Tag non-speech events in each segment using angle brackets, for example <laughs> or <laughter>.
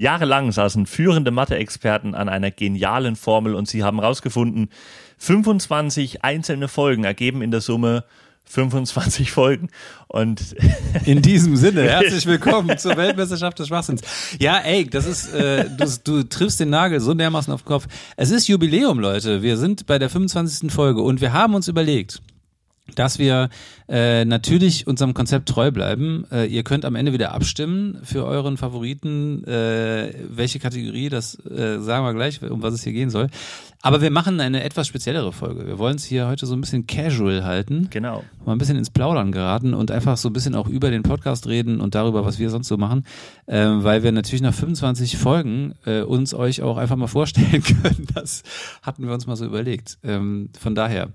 Jahrelang saßen führende Mathe-Experten an einer genialen Formel und sie haben herausgefunden, 25 einzelne Folgen ergeben in der Summe 25 <laughs> Folgen. Und in diesem Sinne, <laughs> herzlich willkommen zur Weltmeisterschaft des Schwachsinns. Ja, ey, das ist, äh, du, du triffst den Nagel so dermaßen auf den Kopf. Es ist Jubiläum, Leute. Wir sind bei der 25. Folge und wir haben uns überlegt, dass wir äh, natürlich unserem Konzept treu bleiben. Äh, ihr könnt am Ende wieder abstimmen für euren Favoriten, äh, welche Kategorie, das äh, sagen wir gleich, um was es hier gehen soll. Aber wir machen eine etwas speziellere Folge. Wir wollen es hier heute so ein bisschen casual halten. Genau. Mal ein bisschen ins Plaudern geraten und einfach so ein bisschen auch über den Podcast reden und darüber, was wir sonst so machen. Äh, weil wir natürlich nach 25 Folgen äh, uns euch auch einfach mal vorstellen <laughs> können. Das hatten wir uns mal so überlegt. Ähm, von daher.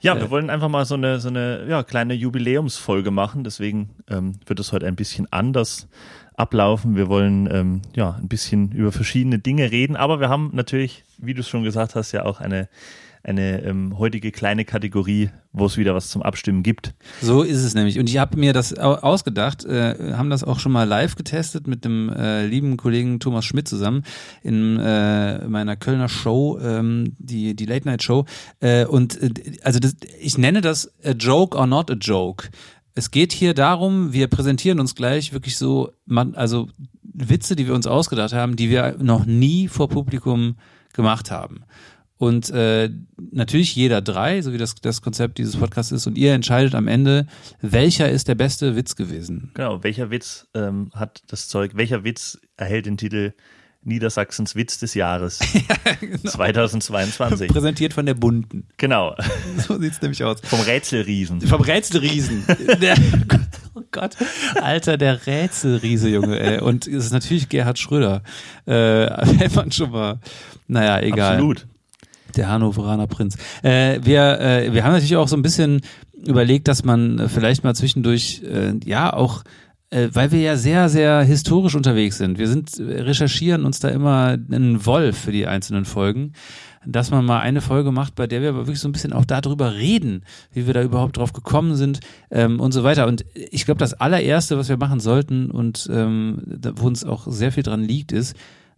Ja, wir wollen einfach mal so eine, so eine ja, kleine Jubiläumsfolge machen. Deswegen ähm, wird es heute ein bisschen anders ablaufen. Wir wollen ähm, ja ein bisschen über verschiedene Dinge reden, aber wir haben natürlich, wie du es schon gesagt hast, ja auch eine eine ähm, heutige kleine Kategorie, wo es wieder was zum Abstimmen gibt. So ist es nämlich. Und ich habe mir das ausgedacht, äh, haben das auch schon mal live getestet mit dem äh, lieben Kollegen Thomas Schmidt zusammen in äh, meiner Kölner Show, ähm, die, die Late Night Show. Äh, und äh, also das, ich nenne das a joke or not a joke. Es geht hier darum, wir präsentieren uns gleich wirklich so, man, also Witze, die wir uns ausgedacht haben, die wir noch nie vor Publikum gemacht haben. Und äh, natürlich jeder drei, so wie das, das Konzept dieses Podcasts ist, und ihr entscheidet am Ende, welcher ist der beste Witz gewesen. Genau, welcher Witz ähm, hat das Zeug, welcher Witz erhält den Titel Niedersachsens Witz des Jahres <laughs> ja, genau. 2022. Präsentiert von der Bunten. Genau. <laughs> So sieht's nämlich aus. Vom Rätselriesen. Vom Rätselriesen. <laughs> der, oh Gott. Alter, der Rätselriese, Junge, ey. Und es ist natürlich Gerhard Schröder. Äh, wenn man schon mal, naja, egal. Absolut der Hannoveraner Prinz. Äh, wir, äh, wir haben natürlich auch so ein bisschen überlegt, dass man vielleicht mal zwischendurch, äh, ja, auch äh, weil wir ja sehr, sehr historisch unterwegs sind. Wir sind, recherchieren uns da immer einen Wolf für die einzelnen Folgen, dass man mal eine Folge macht, bei der wir aber wirklich so ein bisschen auch darüber reden, wie wir da überhaupt drauf gekommen sind ähm, und so weiter. Und ich glaube, das allererste, was wir machen sollten und ähm, wo uns auch sehr viel dran liegt, ist,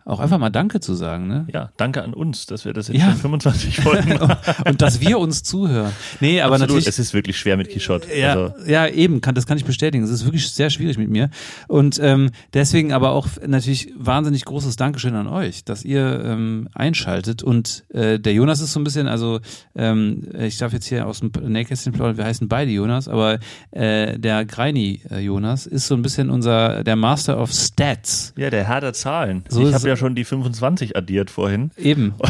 auch einfach mal Danke zu sagen. Ne? Ja, danke an uns, dass wir das jetzt ja. schon 25 Folgen <laughs> Und dass wir uns zuhören. Nee, aber Absolut, natürlich. Es ist wirklich schwer mit Quichotte. Ja, also. ja eben, kann, das kann ich bestätigen. Es ist wirklich sehr schwierig mit mir. Und ähm, deswegen aber auch natürlich wahnsinnig großes Dankeschön an euch, dass ihr ähm, einschaltet. Und äh, der Jonas ist so ein bisschen, also ähm, ich darf jetzt hier aus dem Nähkästchen plaudern, wir heißen beide Jonas, aber äh, der Greini äh, Jonas ist so ein bisschen unser, der Master of Stats. Ja, der Herr der Zahlen. So ich habe ja schon die 25 addiert vorhin. Eben. <laughs>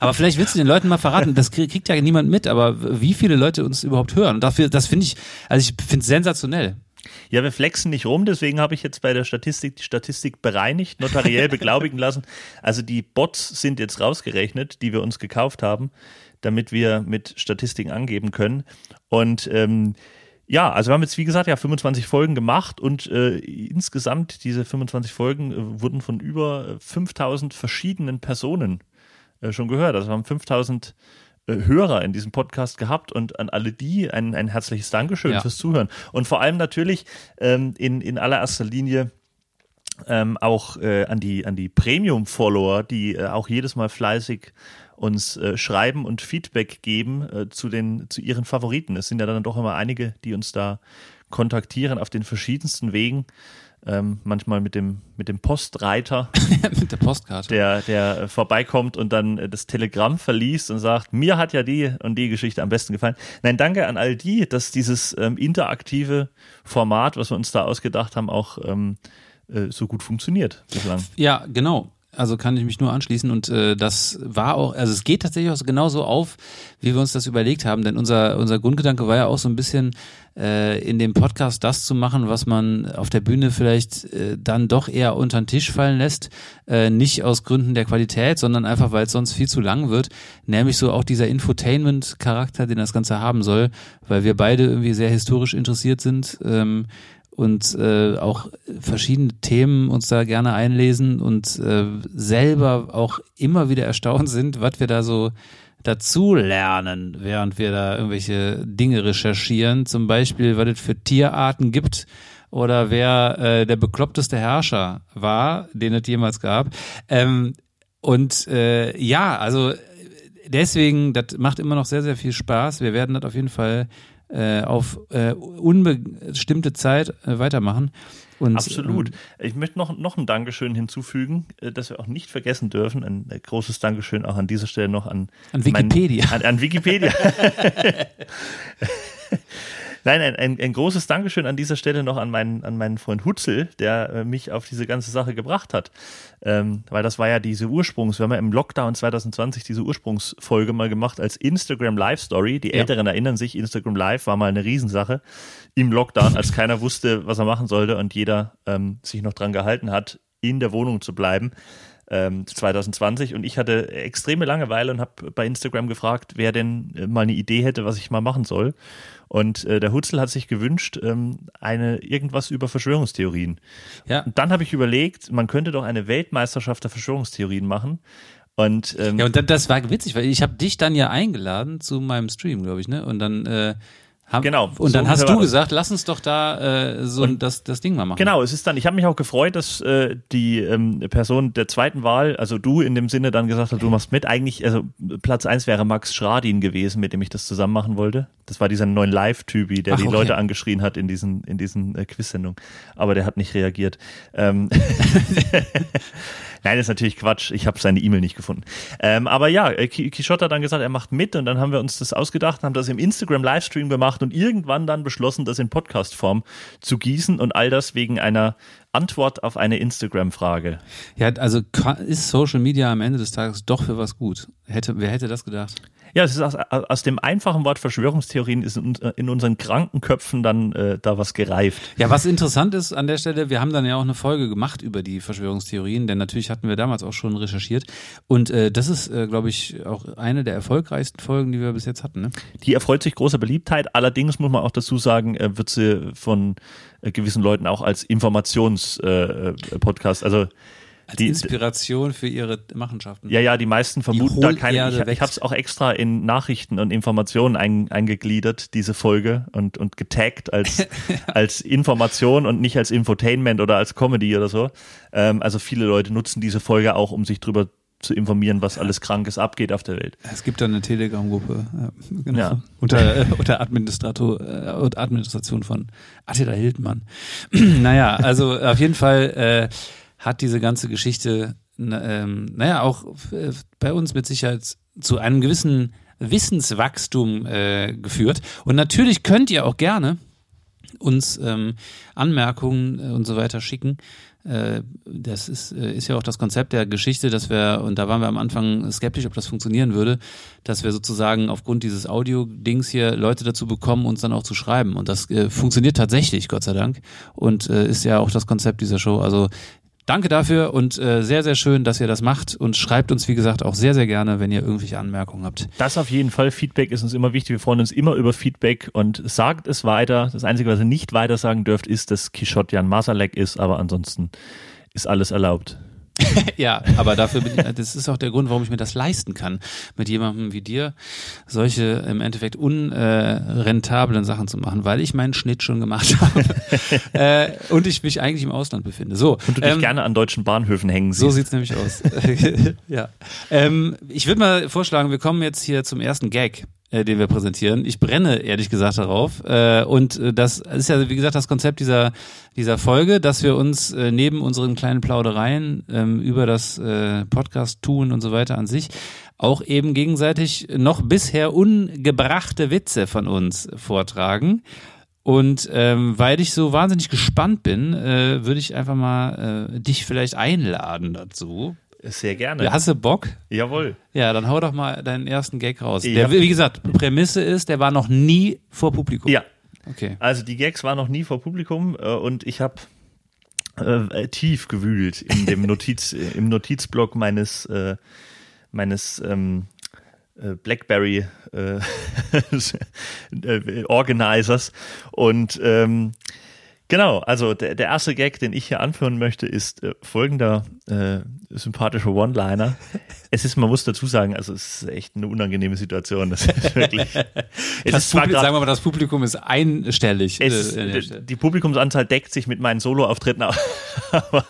Aber vielleicht willst du den Leuten mal verraten, das kriegt ja niemand mit, aber wie viele Leute uns überhaupt hören. dafür, das finde ich, also ich finde es sensationell. Ja, wir flexen nicht rum, deswegen habe ich jetzt bei der Statistik die Statistik bereinigt, notariell <laughs> beglaubigen lassen. Also die Bots sind jetzt rausgerechnet, die wir uns gekauft haben, damit wir mit Statistiken angeben können. Und ähm, ja, also wir haben jetzt, wie gesagt, ja 25 Folgen gemacht und äh, insgesamt diese 25 Folgen äh, wurden von über 5000 verschiedenen Personen äh, schon gehört. Also wir haben 5000 äh, Hörer in diesem Podcast gehabt und an alle die ein, ein herzliches Dankeschön ja. fürs Zuhören. Und vor allem natürlich ähm, in, in allererster Linie ähm, auch äh, an die, an die Premium-Follower, die äh, auch jedes Mal fleißig uns äh, schreiben und Feedback geben äh, zu den zu ihren Favoriten. Es sind ja dann doch immer einige, die uns da kontaktieren auf den verschiedensten Wegen. Ähm, manchmal mit dem mit dem Postreiter, <laughs> mit der Postkarte, der der äh, vorbeikommt und dann äh, das Telegramm verliest und sagt, mir hat ja die und die Geschichte am besten gefallen. Nein, danke an all die, dass dieses ähm, interaktive Format, was wir uns da ausgedacht haben, auch ähm, äh, so gut funktioniert bislang. Ja, genau. Also kann ich mich nur anschließen und äh, das war auch, also es geht tatsächlich auch genauso auf, wie wir uns das überlegt haben, denn unser unser Grundgedanke war ja auch so ein bisschen äh, in dem Podcast das zu machen, was man auf der Bühne vielleicht äh, dann doch eher unter den Tisch fallen lässt, äh, nicht aus Gründen der Qualität, sondern einfach, weil es sonst viel zu lang wird, nämlich so auch dieser Infotainment-Charakter, den das Ganze haben soll, weil wir beide irgendwie sehr historisch interessiert sind. Ähm, und äh, auch verschiedene Themen uns da gerne einlesen und äh, selber auch immer wieder erstaunt sind, was wir da so dazu lernen, während wir da irgendwelche Dinge recherchieren. Zum Beispiel, was es für Tierarten gibt oder wer äh, der bekloppteste Herrscher war, den es jemals gab. Ähm, und äh, ja, also deswegen, das macht immer noch sehr, sehr viel Spaß. Wir werden das auf jeden Fall äh, auf äh, unbestimmte Zeit äh, weitermachen. Und, Absolut. Ähm, ich möchte noch, noch ein Dankeschön hinzufügen, äh, das wir auch nicht vergessen dürfen. Ein großes Dankeschön auch an dieser Stelle noch an, an Wikipedia. Mein, an, an Wikipedia. <laughs> <laughs> Nein, ein, ein, ein, großes Dankeschön an dieser Stelle noch an meinen, an meinen Freund Hutzel, der äh, mich auf diese ganze Sache gebracht hat. Ähm, weil das war ja diese Ursprungs, wir haben ja im Lockdown 2020 diese Ursprungsfolge mal gemacht als Instagram Live Story. Die Älteren ja. erinnern sich, Instagram Live war mal eine Riesensache im Lockdown, als keiner wusste, was er machen sollte und jeder ähm, sich noch dran gehalten hat, in der Wohnung zu bleiben. 2020 ähm, und ich hatte extreme Langeweile und habe bei Instagram gefragt, wer denn äh, mal eine Idee hätte, was ich mal machen soll. Und äh, der Hutzel hat sich gewünscht, ähm, eine irgendwas über Verschwörungstheorien. Ja. Und dann habe ich überlegt, man könnte doch eine Weltmeisterschaft der Verschwörungstheorien machen. Und, ähm, ja, und dann, das war witzig, weil ich habe dich dann ja eingeladen zu meinem Stream, glaube ich, ne? Und dann äh, haben, genau. Und so dann hast <laughs> du gesagt, lass uns doch da äh, so und, das, das Ding mal machen. Genau, es ist dann, ich habe mich auch gefreut, dass äh, die ähm, Person der zweiten Wahl, also du in dem Sinne dann gesagt hast, du machst mit. Eigentlich, also Platz eins wäre Max Schradin gewesen, mit dem ich das zusammen machen wollte. Das war dieser neuen Live-Typi, der Ach, die okay. Leute angeschrien hat in diesen, in diesen äh, Quiz-Sendungen. Aber der hat nicht reagiert. Ähm <laughs> <laughs> Nein, das ist natürlich Quatsch. Ich habe seine E-Mail nicht gefunden. Ähm, aber ja, äh, Quichotte hat dann gesagt, er macht mit und dann haben wir uns das ausgedacht, haben das im Instagram-Livestream gemacht und irgendwann dann beschlossen, das in Podcast-Form zu gießen und all das wegen einer Antwort auf eine Instagram-Frage. Ja, also ist Social Media am Ende des Tages doch für was gut? Hätte, wer hätte das gedacht? Ja, es ist aus, aus dem einfachen Wort Verschwörungstheorien ist in, in unseren kranken Köpfen dann äh, da was gereift. Ja, was interessant ist an der Stelle, wir haben dann ja auch eine Folge gemacht über die Verschwörungstheorien, denn natürlich hatten wir damals auch schon recherchiert. Und äh, das ist, äh, glaube ich, auch eine der erfolgreichsten Folgen, die wir bis jetzt hatten. Ne? Die erfreut sich großer Beliebtheit. Allerdings muss man auch dazu sagen, äh, wird sie von äh, gewissen Leuten auch als Informationspodcast, äh, also als die, Inspiration für ihre Machenschaften. Ja, ja, die meisten vermuten die da keine. Ich, ich habe es auch extra in Nachrichten und Informationen ein, eingegliedert, diese Folge, und, und getaggt als, <laughs> als Information und nicht als Infotainment oder als Comedy oder so. Ähm, also viele Leute nutzen diese Folge auch, um sich drüber zu informieren, was alles Krankes abgeht auf der Welt. Es gibt da eine Telegram-Gruppe, ja, genau. Ja. Unter, äh, unter Administrator, äh, Administration von Attila Hildmann. <clears throat> naja, also auf jeden Fall äh, hat diese ganze Geschichte, ähm, naja, auch äh, bei uns mit Sicherheit zu einem gewissen Wissenswachstum äh, geführt. Und natürlich könnt ihr auch gerne uns ähm, Anmerkungen äh, und so weiter schicken. Äh, das ist, äh, ist ja auch das Konzept der Geschichte, dass wir, und da waren wir am Anfang skeptisch, ob das funktionieren würde, dass wir sozusagen aufgrund dieses Audio-Dings hier Leute dazu bekommen, uns dann auch zu schreiben. Und das äh, funktioniert tatsächlich, Gott sei Dank. Und äh, ist ja auch das Konzept dieser Show. Also Danke dafür und äh, sehr, sehr schön, dass ihr das macht und schreibt uns, wie gesagt, auch sehr, sehr gerne, wenn ihr irgendwelche Anmerkungen habt. Das auf jeden Fall. Feedback ist uns immer wichtig. Wir freuen uns immer über Feedback und sagt es weiter. Das Einzige, was ihr nicht weiter sagen dürft, ist, dass Quichotte Jan Masalek ist, aber ansonsten ist alles erlaubt. <laughs> ja, aber dafür bin ich, das ist auch der Grund, warum ich mir das leisten kann, mit jemandem wie dir solche im Endeffekt unrentablen Sachen zu machen, weil ich meinen Schnitt schon gemacht <laughs> habe äh, und ich mich eigentlich im Ausland befinde. So und du dich ähm, gerne an deutschen Bahnhöfen hängen siehst. So sieht's nämlich aus. <laughs> ja, ähm, ich würde mal vorschlagen, wir kommen jetzt hier zum ersten Gag äh, den wir präsentieren. Ich brenne ehrlich gesagt darauf. Äh, und äh, das ist ja, wie gesagt, das Konzept dieser, dieser Folge, dass wir uns äh, neben unseren kleinen Plaudereien ähm, über das äh, Podcast tun und so weiter an sich auch eben gegenseitig noch bisher ungebrachte Witze von uns vortragen. Und ähm, weil ich so wahnsinnig gespannt bin, äh, würde ich einfach mal äh, dich vielleicht einladen dazu. Sehr gerne. Ja, hast du Bock? Jawohl. Ja, dann hau doch mal deinen ersten Gag raus. Der, wie gesagt, Prämisse ist, der war noch nie vor Publikum. Ja. Okay. Also die Gags waren noch nie vor Publikum äh, und ich habe äh, tief gewühlt in dem <laughs> Notiz, im Notizblock meines, äh, meines ähm, äh, Blackberry äh, <laughs> äh, Organizers und ähm, Genau, also der, der erste Gag, den ich hier anführen möchte, ist äh, folgender äh, sympathischer One-Liner. <laughs> Es ist, man muss dazu sagen, also es ist echt eine unangenehme Situation. Das ist wirklich. <laughs> es das ist Publikum, grad, sagen wir mal, das Publikum ist einstellig. Es, äh, die Publikumsanzahl deckt sich mit meinen Solo-Auftritten, <laughs> aber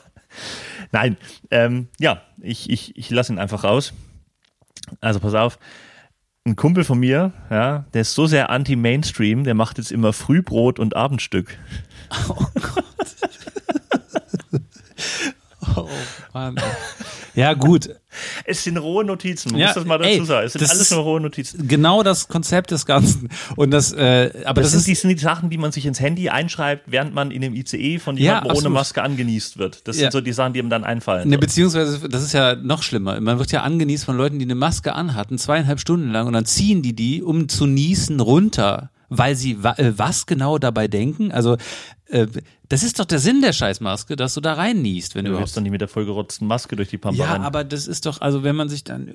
nein, ähm, ja, ich, ich, ich lasse ihn einfach raus. Also pass auf ein Kumpel von mir, ja, der ist so sehr anti-Mainstream, der macht jetzt immer Frühbrot und Abendstück. <laughs> Oh Gott. oh Mann. Ja, gut. Es sind rohe Notizen, man ja, muss das mal dazu ey, sagen. Es sind alles nur rohe Notizen. Genau das Konzept des Ganzen. Und das, äh, aber das, das, ist, die, sind die Sachen, die man sich ins Handy einschreibt, während man in dem ICE von jemandem ja, ohne Maske angenießt wird. Das ja. sind so die Sachen, die ihm dann einfallen. Ne, beziehungsweise, das ist ja noch schlimmer. Man wird ja angenießt von Leuten, die eine Maske anhatten, zweieinhalb Stunden lang, und dann ziehen die die, um zu niesen, runter weil sie wa äh, was genau dabei denken? Also äh, das ist doch der Sinn der Scheißmaske, dass du da rein niest, wenn du ja, überhaupt. dann nicht mit der vollgerotzten Maske durch die Pampa Ja, rein. aber das ist doch, also wenn man sich dann,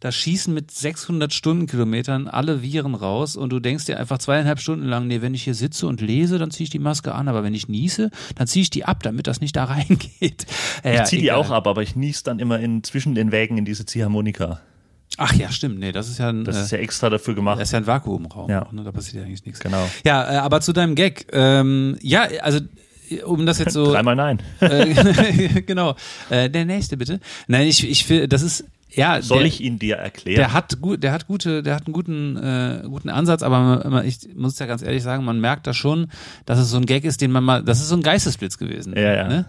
da schießen mit 600 Stundenkilometern alle Viren raus und du denkst dir einfach zweieinhalb Stunden lang, nee, wenn ich hier sitze und lese, dann ziehe ich die Maske an, aber wenn ich niese, dann ziehe ich die ab, damit das nicht da <laughs> reingeht. Ja, ich ziehe die auch ab, aber ich niese dann immer in, zwischen den Wägen in diese Ziehharmonika. Ach ja, stimmt. Nee, das ist ja ein, Das ist ja äh, extra dafür gemacht. Das ist ja ein Vakuumraum. Ja. Ne? Da passiert ja eigentlich nichts. Genau. Ja, äh, aber zu deinem Gag. Ähm, ja, also um das jetzt so. <laughs> Dreimal nein. <laughs> Äh, <laughs> genau. Äh, der nächste bitte. Nein, ich, ich will, das ist ja, soll der, ich ihn dir erklären? Der hat gut, der hat gute, der hat einen guten, äh, guten Ansatz, aber ich muss ja ganz ehrlich sagen, man merkt da schon, dass es so ein Gag ist, den man mal, das ist so ein Geistesblitz gewesen. Ja, ja. Ne?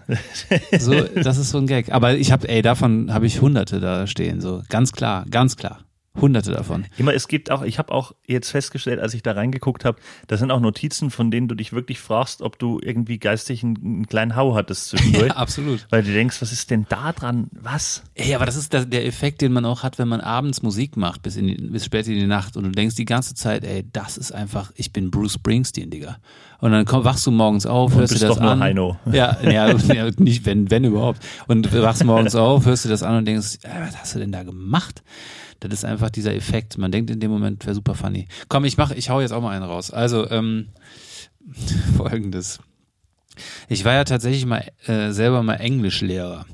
So, das ist so ein Gag. Aber ich habe, ey, davon habe ich Hunderte da stehen, so ganz klar, ganz klar. Hunderte davon. Immer, es gibt auch, ich habe auch jetzt festgestellt, als ich da reingeguckt habe, da sind auch Notizen, von denen du dich wirklich fragst, ob du irgendwie geistig einen, einen kleinen Hau hattest zwischendurch. <laughs> Ja, absolut. Weil du denkst, was ist denn da dran? Was? Ja, aber das ist der, der Effekt, den man auch hat, wenn man abends Musik macht, bis, in die, bis spät in die Nacht und du denkst die ganze Zeit, ey, das ist einfach, ich bin Bruce Springsteen, Digga. Und dann komm, wachst du morgens auf, hörst du das doch an. Nur Heino. <laughs> Ja, ja, nicht, wenn, wenn überhaupt. Und wachst morgens <laughs> auf, hörst du das an und denkst, ey, was hast du denn da gemacht? Das ist einfach dieser Effekt. Man denkt in dem Moment, wäre super funny. Komm, ich mache, ich hau jetzt auch mal einen raus. Also, ähm, <laughs> folgendes. Ich war ja tatsächlich mal äh, selber mal Englischlehrer.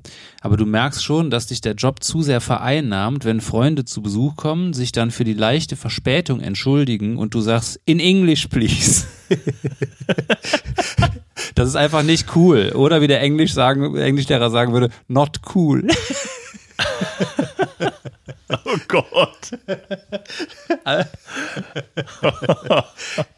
Aber du merkst schon, dass dich der Job zu sehr vereinnahmt, wenn Freunde zu Besuch kommen, sich dann für die leichte Verspätung entschuldigen und du sagst, in English, please. <laughs> das ist einfach nicht cool. Oder wie der Englisch sagen, Englischlehrer sagen würde, not cool. <laughs> Oh Gott. <laughs>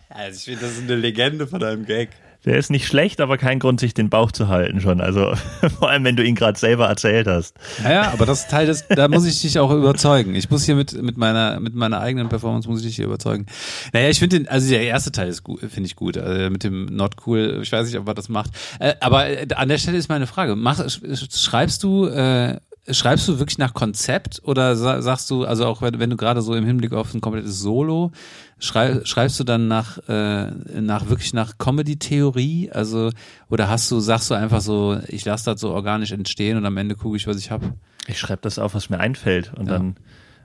also ich finde, das ist eine Legende von einem Gag. Der ist nicht schlecht, aber kein Grund, sich den Bauch zu halten schon. Also <laughs> vor allem, wenn du ihn gerade selber erzählt hast. Ja, aber das Teil des, da muss ich dich auch überzeugen. Ich muss hier mit mit meiner mit meiner eigenen Performance muss ich dich hier überzeugen. Naja, ich finde den, also der erste Teil ist gut, finde ich gut. Also mit dem Not Cool. Ich weiß nicht, ob er das macht. Äh, aber an der Stelle ist meine Frage: Mach, schreibst du äh, schreibst du wirklich nach Konzept oder sagst du, also auch wenn, du gerade so im Hinblick auf ein komplettes Solo, schrei, schreibst du dann nach, äh, nach wirklich nach Comedy-Theorie? Also, oder hast du, sagst du einfach so, ich lasse das so organisch entstehen und am Ende gucke ich, was ich habe? Ich schreibe das auf, was mir einfällt und ja. dann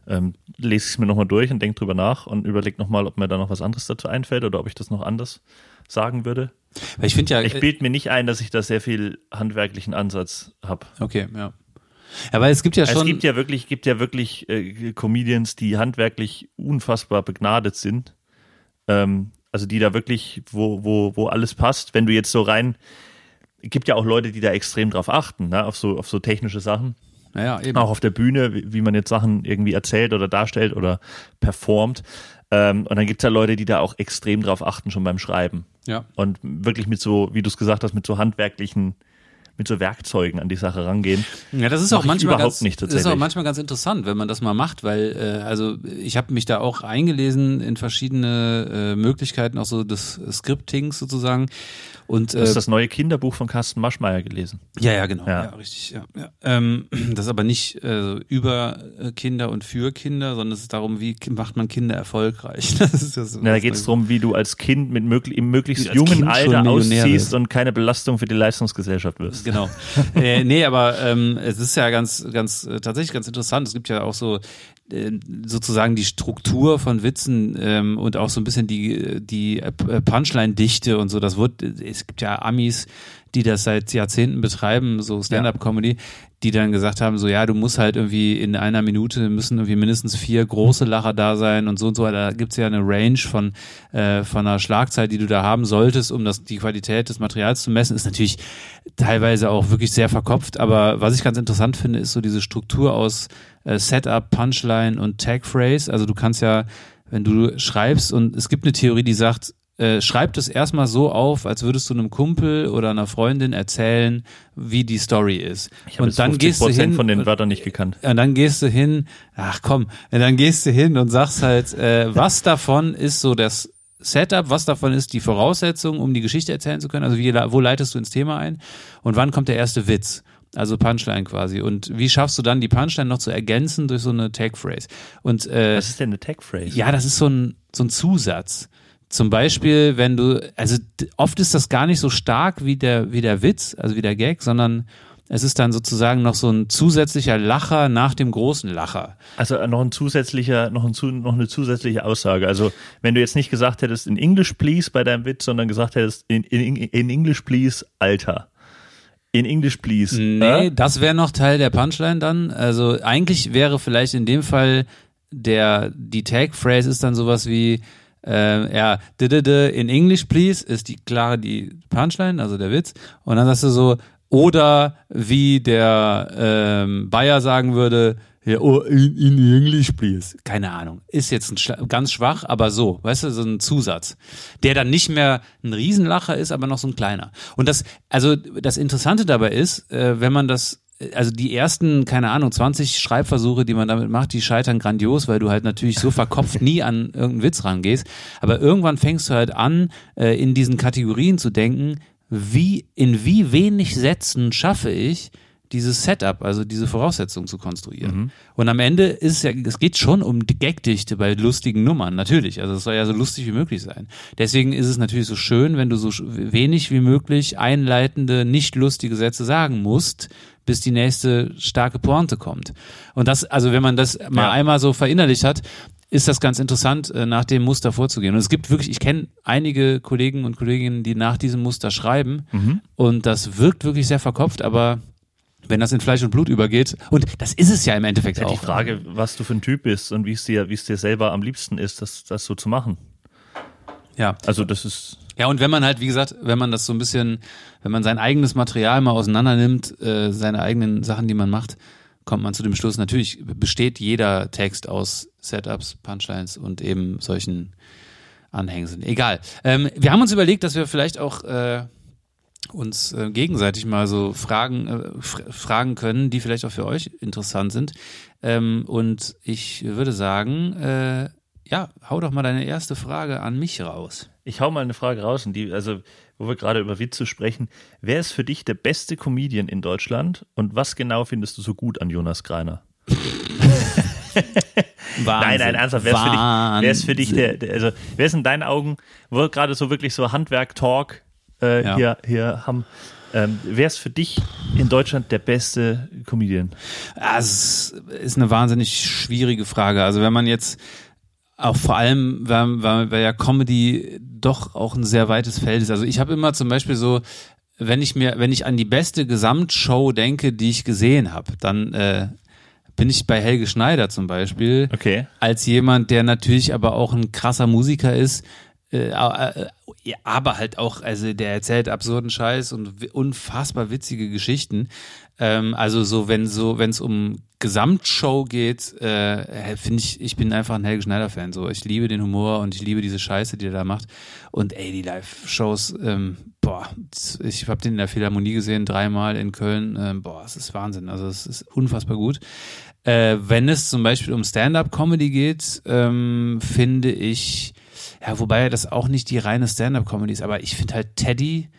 ähm, lese ich es mir nochmal durch und denke drüber nach und überlege nochmal, ob mir da noch was anderes dazu einfällt oder ob ich das noch anders sagen würde. Weil ich finde ja. Ich bilde mir nicht ein, dass ich da sehr viel handwerklichen Ansatz habe. Okay, ja. Ja, weil es gibt ja schon. Es gibt ja wirklich, gibt ja wirklich äh, Comedians, die handwerklich unfassbar begnadet sind. Ähm, also die da wirklich, wo, wo, wo alles passt. Wenn du jetzt so rein, gibt ja auch Leute, die da extrem drauf achten, ne? auf so, auf so technische Sachen. Ja, eben. Auch auf der Bühne, wie, wie man jetzt Sachen irgendwie erzählt oder darstellt oder performt. Ähm, und dann gibt es ja Leute, die da auch extrem drauf achten, schon beim Schreiben. Ja. Und wirklich mit so, wie du es gesagt hast, mit so handwerklichen mit so Werkzeugen an die Sache rangehen. Ja, das ist auch manchmal überhaupt ganz, nicht. Das ist auch manchmal ganz interessant, wenn man das mal macht, weil äh, also ich habe mich da auch eingelesen in verschiedene äh, Möglichkeiten auch so des Scriptings sozusagen und, äh, das ist das neue Kinderbuch von Carsten Maschmeyer gelesen. Ja, ja, genau. Ja, ja richtig. Ja, ja. Ähm, das ist aber nicht äh, über äh, Kinder und für Kinder, sondern es ist darum, wie macht man Kinder erfolgreich. <laughs> Das ist das, Na, da geht es darum, wie du als Kind mit möglich, im möglichst jungen kind Alter ausziehst und keine Belastung für die Leistungsgesellschaft wirst. Genau. <laughs> äh, nee, aber ähm, es ist ja ganz, ganz äh, tatsächlich ganz interessant. Es gibt ja auch so äh, sozusagen die Struktur von Witzen ähm, und auch so ein bisschen die, die äh, Punchline-Dichte und so, das wird, es gibt ja Amis, die das seit Jahrzehnten betreiben, so Stand-up-Comedy, die dann gesagt haben, so ja, du musst halt irgendwie in einer Minute müssen irgendwie mindestens vier große Lacher da sein und so und so. Da gibt's ja eine Range von, äh, von einer Schlagzeit, die du da haben solltest, um das, die Qualität des Materials zu messen. Ist natürlich teilweise auch wirklich sehr verkopft, aber was ich ganz interessant finde, ist so diese Struktur aus äh, Setup, Punchline und Tag Phrase. Also du kannst ja, wenn du schreibst und es gibt eine Theorie, die sagt, äh, schreib das erstmal so auf, als würdest du einem Kumpel oder einer Freundin erzählen, wie die Story ist. Ich und dann gehst du hin von den Wörtern nicht gekannt. Und dann gehst du hin, ach komm, und dann gehst du hin und sagst halt, äh, was davon ist so das Setup, was davon ist die Voraussetzung, um die Geschichte erzählen zu können. Also wie, wo leitest du ins Thema ein und wann kommt der erste Witz? Also Punchline quasi. Und wie schaffst du dann die Punchline noch zu ergänzen durch so eine Tag-Phrase? Und äh, was ist denn eine Tag-Phrase? Ja, das ist so ein so ein Zusatz. Zum Beispiel, wenn du, also oft ist das gar nicht so stark wie der, wie der Witz, also wie der Gag, sondern es ist dann sozusagen noch so ein zusätzlicher Lacher nach dem großen Lacher. Also noch ein zusätzlicher, noch, ein, noch eine zusätzliche Aussage. Also wenn du jetzt nicht gesagt hättest in English please bei deinem Witz, sondern gesagt hättest in, in, in English please Alter. In English please. Nee, äh? das wäre noch Teil der Punchline dann. Also eigentlich wäre vielleicht in dem Fall der, die Tag-Phrase ist dann sowas wie, äh, ja, in English please ist die klare die Punchline, also der Witz. Und dann sagst du so, oder wie der ähm, Bayer sagen würde, ja, oh, in, in English please. Keine Ahnung. Ist jetzt ein, ganz schwach, aber so, weißt du, so ein Zusatz. Der dann nicht mehr ein Riesenlacher ist, aber noch so ein kleiner. Und das, also das Interessante dabei ist, äh, wenn man das also die ersten, keine Ahnung, 20 Schreibversuche, die man damit macht, die scheitern grandios, weil du halt natürlich so verkopft nie an irgendeinen Witz rangehst. Aber irgendwann fängst du halt an, äh, in diesen Kategorien zu denken, wie, in wie wenig Sätzen schaffe ich, dieses Setup, also diese Voraussetzungen zu konstruieren. Mhm. Und am Ende ist es ja, es geht schon um Gagdichte bei lustigen Nummern, natürlich. Also es soll ja so lustig wie möglich sein. Deswegen ist es natürlich so schön, wenn du so wenig wie möglich einleitende, nicht lustige Sätze sagen musst, bis die nächste starke Pointe kommt. Und das, also wenn man das mal ja. einmal so verinnerlicht hat, ist das ganz interessant, äh, nach dem Muster vorzugehen. Und es gibt wirklich, ich kenne einige Kollegen und Kolleginnen, die nach diesem Muster schreiben mhm. und das wirkt wirklich sehr verkopft, aber wenn das in Fleisch und Blut übergeht, und das ist es ja im Endeffekt ja, auch. Die Frage, was du für ein Typ bist und wie es dir, wie es dir selber am liebsten ist, das, das so zu machen. Ja. Also das ist. Ja, und wenn man halt, wie gesagt, wenn man das so ein bisschen, wenn man sein eigenes Material mal auseinander nimmt, äh, seine eigenen Sachen, die man macht, kommt man zu dem Schluss, natürlich besteht jeder Text aus Setups, Punchlines und eben solchen Anhängseln. Egal. Ähm, wir haben uns überlegt, dass wir vielleicht auch äh, uns äh, gegenseitig mal so Fragen äh, fragen können, die vielleicht auch für euch interessant sind. Ähm, und ich würde sagen, äh, ja, hau doch mal deine erste Frage an mich raus. Ich hau mal eine Frage raus, die, also, wo wir gerade über Witze sprechen. Wer ist für dich der beste Comedian in Deutschland und was genau findest du so gut an Jonas Greiner? <laughs> nein, nein, ernsthaft, wer ist für dich, wer ist für dich der, der, also, wer ist in deinen Augen, wo wir gerade so wirklich so Handwerk-Talk äh, ja. hier, hier haben, ähm, wer ist für dich in Deutschland der beste Comedian? Das ist eine wahnsinnig schwierige Frage. Also wenn man jetzt auch vor allem, weil, weil, weil ja Comedy doch auch ein sehr weites Feld ist. Also ich habe immer zum Beispiel so, wenn ich mir, wenn ich an die beste Gesamtshow denke, die ich gesehen habe, dann äh, bin ich bei Helge Schneider zum Beispiel. Okay. Als jemand, der natürlich aber auch ein krasser Musiker ist, äh, äh, aber halt auch, also der erzählt absurden Scheiß und unfassbar witzige Geschichten. Ähm, also so, wenn so, wenn es um Gesamtshow geht, äh, finde ich, ich bin einfach ein Helge Schneider-Fan. So, ich liebe den Humor und ich liebe diese Scheiße, die er da macht. Und ey, die Live-Shows, ähm, boah, ich habe den in der Philharmonie gesehen, dreimal in Köln. Ähm, boah, es ist Wahnsinn. Also es ist unfassbar gut. Äh, wenn es zum Beispiel um Stand-up-Comedy geht, ähm, finde ich, ja, wobei das auch nicht die reine Stand-up-Comedy ist, aber ich finde halt Teddy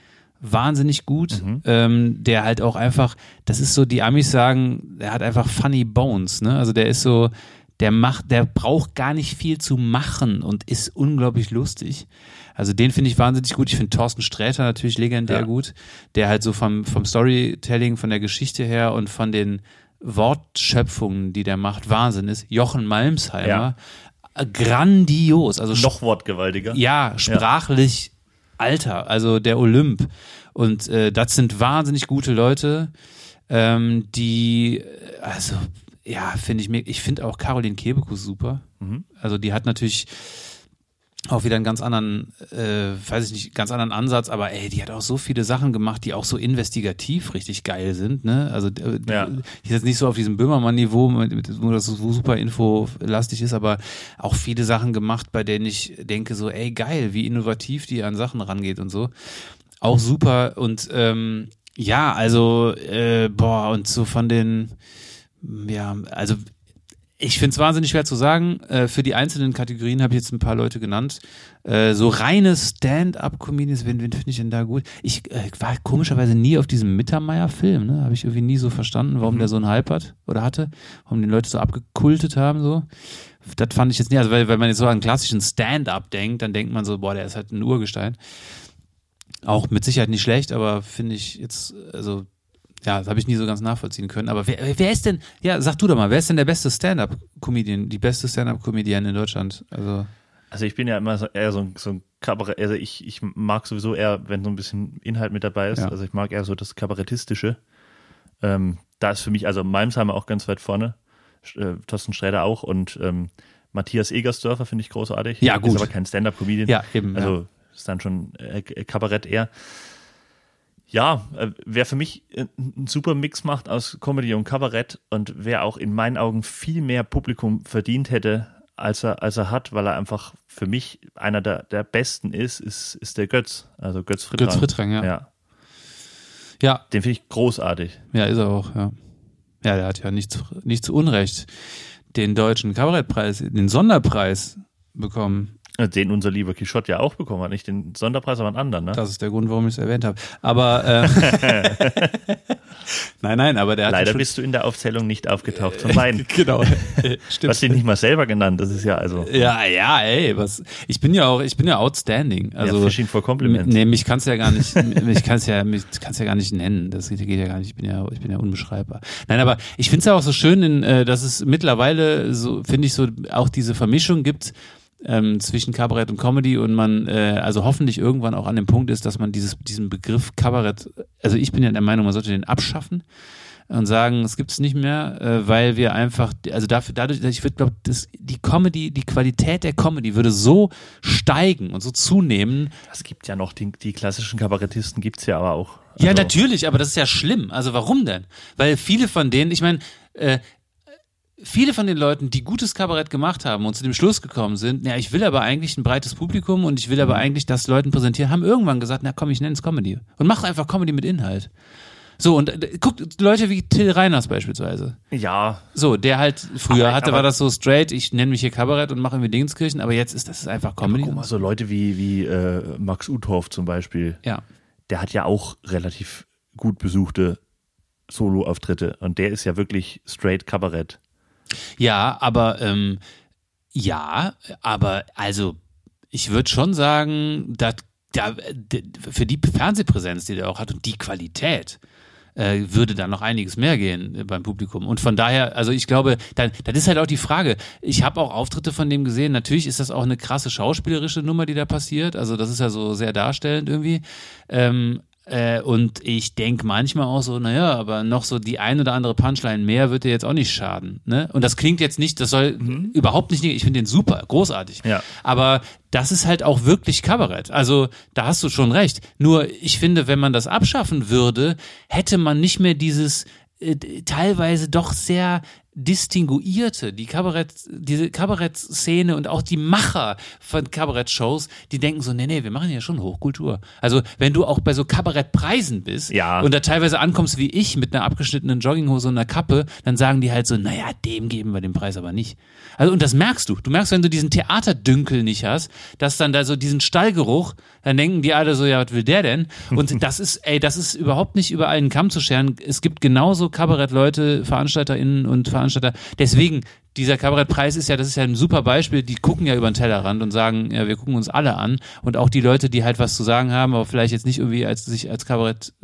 wahnsinnig gut, mhm. ähm, der halt auch einfach, das ist so, die Amis sagen, der hat einfach funny bones, ne? Also der ist so, der macht, der braucht gar nicht viel zu machen und ist unglaublich lustig. Also den finde ich wahnsinnig gut. Ich finde Thorsten Sträter natürlich legendär ja. gut, der halt so vom, vom Storytelling, von der Geschichte her und von den Wortschöpfungen, die der macht, Wahnsinn ist. Jochen Malmsheimer, äh, grandios. Also Noch wortgewaltiger. ja, sprachlich Alter, also der Olymp. Und äh, das sind wahnsinnig gute Leute, ähm, die, also, ja, finde ich mir, ich finde auch Caroline Kebekus super. Also die hat natürlich auch wieder einen ganz anderen, äh, weiß ich nicht, ganz anderen Ansatz, aber ey, die hat auch so viele Sachen gemacht, die auch so investigativ richtig geil sind, ne? Also äh, die, Ja. die ist jetzt nicht so auf diesem Böhmermann-Niveau, wo das so super infolastig ist, aber auch viele Sachen gemacht, bei denen ich denke so, ey, geil, wie innovativ die an Sachen rangeht und so. Auch super und ähm, ja, also äh, boah, und so von den, ja, also ich finde es wahnsinnig schwer zu sagen. Äh, für die einzelnen Kategorien habe ich jetzt ein paar Leute genannt. Äh, so reine Stand-up-Comedians, wen, wen finde ich denn da gut? Ich äh, war komischerweise nie auf diesem Mittermeier-Film. Ne? Habe ich irgendwie nie so verstanden, warum der so einen Hype hat oder hatte, warum die Leute so abgekultet haben. so. Das fand ich jetzt nicht. Also weil, wenn man jetzt so an klassischen Stand-up denkt, dann denkt man so, boah, der ist halt ein Urgestein. Auch mit Sicherheit nicht schlecht, aber finde ich jetzt, also ja, das habe ich nie so ganz nachvollziehen können. Aber wer, wer ist denn, ja, sag du doch mal, wer ist denn der beste Stand-up-Comedian, die beste Stand-up-Comedian in Deutschland? Also, Also ich bin ja immer so, eher so, ein- so ein Kabarett, also ich, ich mag sowieso eher, wenn so ein bisschen Inhalt mit dabei ist. Ja. Also ich mag eher so das Kabarettistische. Ähm, da ist für mich, also Malmsheimer auch ganz weit vorne, äh, Thorsten Sträder auch und ähm, Matthias Egersdörfer finde ich großartig. Ja, gut. Ist aber kein Stand-Up-Comedian. ja, eben. ja. Also ist dann schon äh, Kabarett eher. Ja, äh, wer für mich äh, einen super Mix macht aus Comedy und Kabarett und wer auch in meinen Augen viel mehr Publikum verdient hätte, als er, als er hat, weil er einfach für mich einer der, der besten ist, ist, ist der Götz. Also Götz Frittrang. Götz Frittrang, ja. ja. Ja, Den finde ich großartig. ja, ist er auch, ja. Ja, der hat ja nicht zu, nicht zu Unrecht den deutschen Kabarettpreis, den Sonderpreis bekommen. Den unser lieber Quichotte ja auch bekommen hat. Nicht den Sonderpreis, aber einen anderen, ne? Das ist der Grund, warum ich es erwähnt habe. Aber äh, <laughs> nein, nein, aber der hat Leider bist du in der Aufzählung nicht aufgetaucht von beiden. <laughs> genau. Du Stimmt. hast dich nicht mal selber genannt. Das ist ja also Ja, ja, ey, was? Ich bin ja auch, ich bin ja outstanding. Also ja, Fishing for Compliments. Nee, mich kannst du ja gar nicht, mich kannst ja, mich kannst ja gar nicht nennen. Das geht, geht ja gar nicht. Ich bin ja, ich bin ja unbeschreibbar. Nein, aber ich finde es ja auch so schön, äh, dass es mittlerweile so, finde ich so, auch diese Vermischung gibt ähm, zwischen Kabarett und Comedy und man, äh, also hoffentlich irgendwann auch an dem Punkt ist, dass man dieses, diesen Begriff Kabarett, also ich bin ja der Meinung, man sollte den abschaffen und sagen, es gibt's nicht mehr, äh, weil wir einfach, also dafür, dadurch, ich würde glaube, die Comedy, die Qualität der Comedy würde so steigen und so zunehmen. Es gibt ja noch die, die klassischen Kabarettisten, gibt es ja aber auch. Ja, Also, natürlich, aber das ist ja schlimm. Also warum denn? Weil viele von denen, ich meine, äh, viele von den Leuten, die gutes Kabarett gemacht haben und zu dem Schluss gekommen sind, ja, ich will aber eigentlich ein breites Publikum und ich will aber eigentlich das Leuten präsentieren, haben irgendwann gesagt, na komm, ich nenne es Comedy. Und mach einfach Comedy mit Inhalt. So, und äh, guckt, Leute wie Till Reiners beispielsweise. Ja, So, der halt früher Aber- hatte, aber- war das so straight, ich nenne mich hier Kabarett und mache irgendwie Dingskirchen, aber jetzt ist das einfach Comedy. guck mal, so Leute wie, wie äh, Max Uthoff zum Beispiel, Ja. der hat ja auch relativ gut besuchte Solo-Auftritte und der ist ja wirklich straight Kabarett. Ja, aber ähm, ja, aber also ich würde schon sagen, dass da, für die Fernsehpräsenz, die der auch hat und die Qualität, äh, würde da noch einiges mehr gehen äh, beim Publikum. Und von daher, also ich glaube, dann, das ist halt auch die Frage. Ich habe auch Auftritte von dem gesehen. Natürlich ist das auch eine krasse schauspielerische Nummer, die da passiert. Also das ist ja so sehr darstellend irgendwie. Ähm, äh, und ich denke manchmal auch so, naja, aber noch so die ein oder andere Punchline mehr wird dir jetzt auch nicht schaden. Ne? Und das klingt jetzt nicht, das soll überhaupt nicht, ich finde den super, großartig. Ja. Aber das ist halt auch wirklich Kabarett. Also da hast du schon recht. Nur ich finde, wenn man das abschaffen würde, hätte man nicht mehr dieses äh, teilweise doch sehr distinguierte, die Kabarett, diese Kabarettszene und auch die Macher von Kabarettshows, die denken so, nee, nee, wir machen ja schon Hochkultur. Also wenn du auch bei so Kabarettpreisen bist Ja. und da teilweise ankommst wie ich mit einer abgeschnittenen Jogginghose und einer Kappe, dann sagen die halt so, naja, dem geben wir den Preis aber nicht. Also und das merkst du. Du merkst, wenn du diesen Theaterdünkel nicht hast, dass dann da so diesen Stallgeruch, dann denken die alle so, ja, was will der denn? Und <laughs> das ist, ey, das ist überhaupt nicht über einen Kamm zu scheren. Es gibt genauso Kabarettleute, VeranstalterInnen und Veranstalter Veranstalter. Deswegen, dieser Kabarettpreis ist ja, das ist ja ein super Beispiel, die gucken ja über den Tellerrand und sagen, ja, wir gucken uns alle an und auch die Leute, die halt was zu sagen haben, aber vielleicht jetzt nicht irgendwie als sich als Kabarett,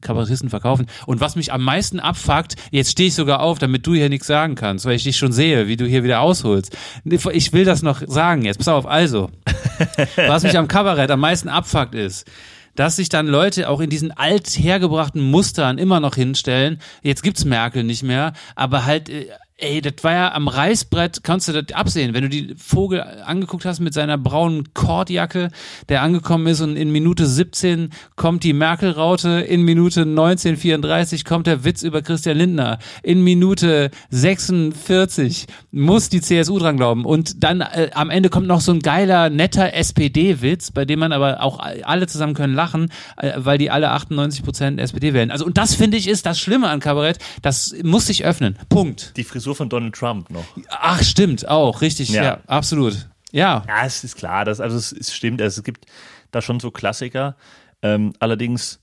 Kabarettisten verkaufen. Und was mich am meisten abfuckt, jetzt stehe ich sogar auf, damit du hier nichts sagen kannst, weil ich dich schon sehe, wie du hier wieder ausholst. Ich will das noch sagen jetzt. Pass auf, also. <laughs> was mich am Kabarett am meisten abfuckt ist, dass sich dann Leute auch in diesen althergebrachten Mustern immer noch hinstellen. Jetzt gibt's Merkel nicht mehr, aber halt äh, Ey, das war ja am Reißbrett, kannst du das absehen, wenn du die Vogel angeguckt hast mit seiner braunen Kordjacke, der angekommen ist und in Minute 17 kommt die Merkel-Raute, in Minute 1934 kommt der Witz über Christian Lindner, in Minute 46 muss die CSU dran glauben und dann äh, am Ende kommt noch so ein geiler, netter SPD-Witz, bei dem man aber auch alle zusammen können lachen, äh, weil die alle 98 Prozent SPD wählen. Also und das finde ich ist das Schlimme an Kabarett, das muss sich öffnen. Punkt. Die Frisur Frisur von Donald Trump noch. Ach, stimmt, auch, richtig, ja, ja absolut. Ja. Ja, es ist klar, das, also es, es stimmt, also es gibt da schon so Klassiker. Ähm, allerdings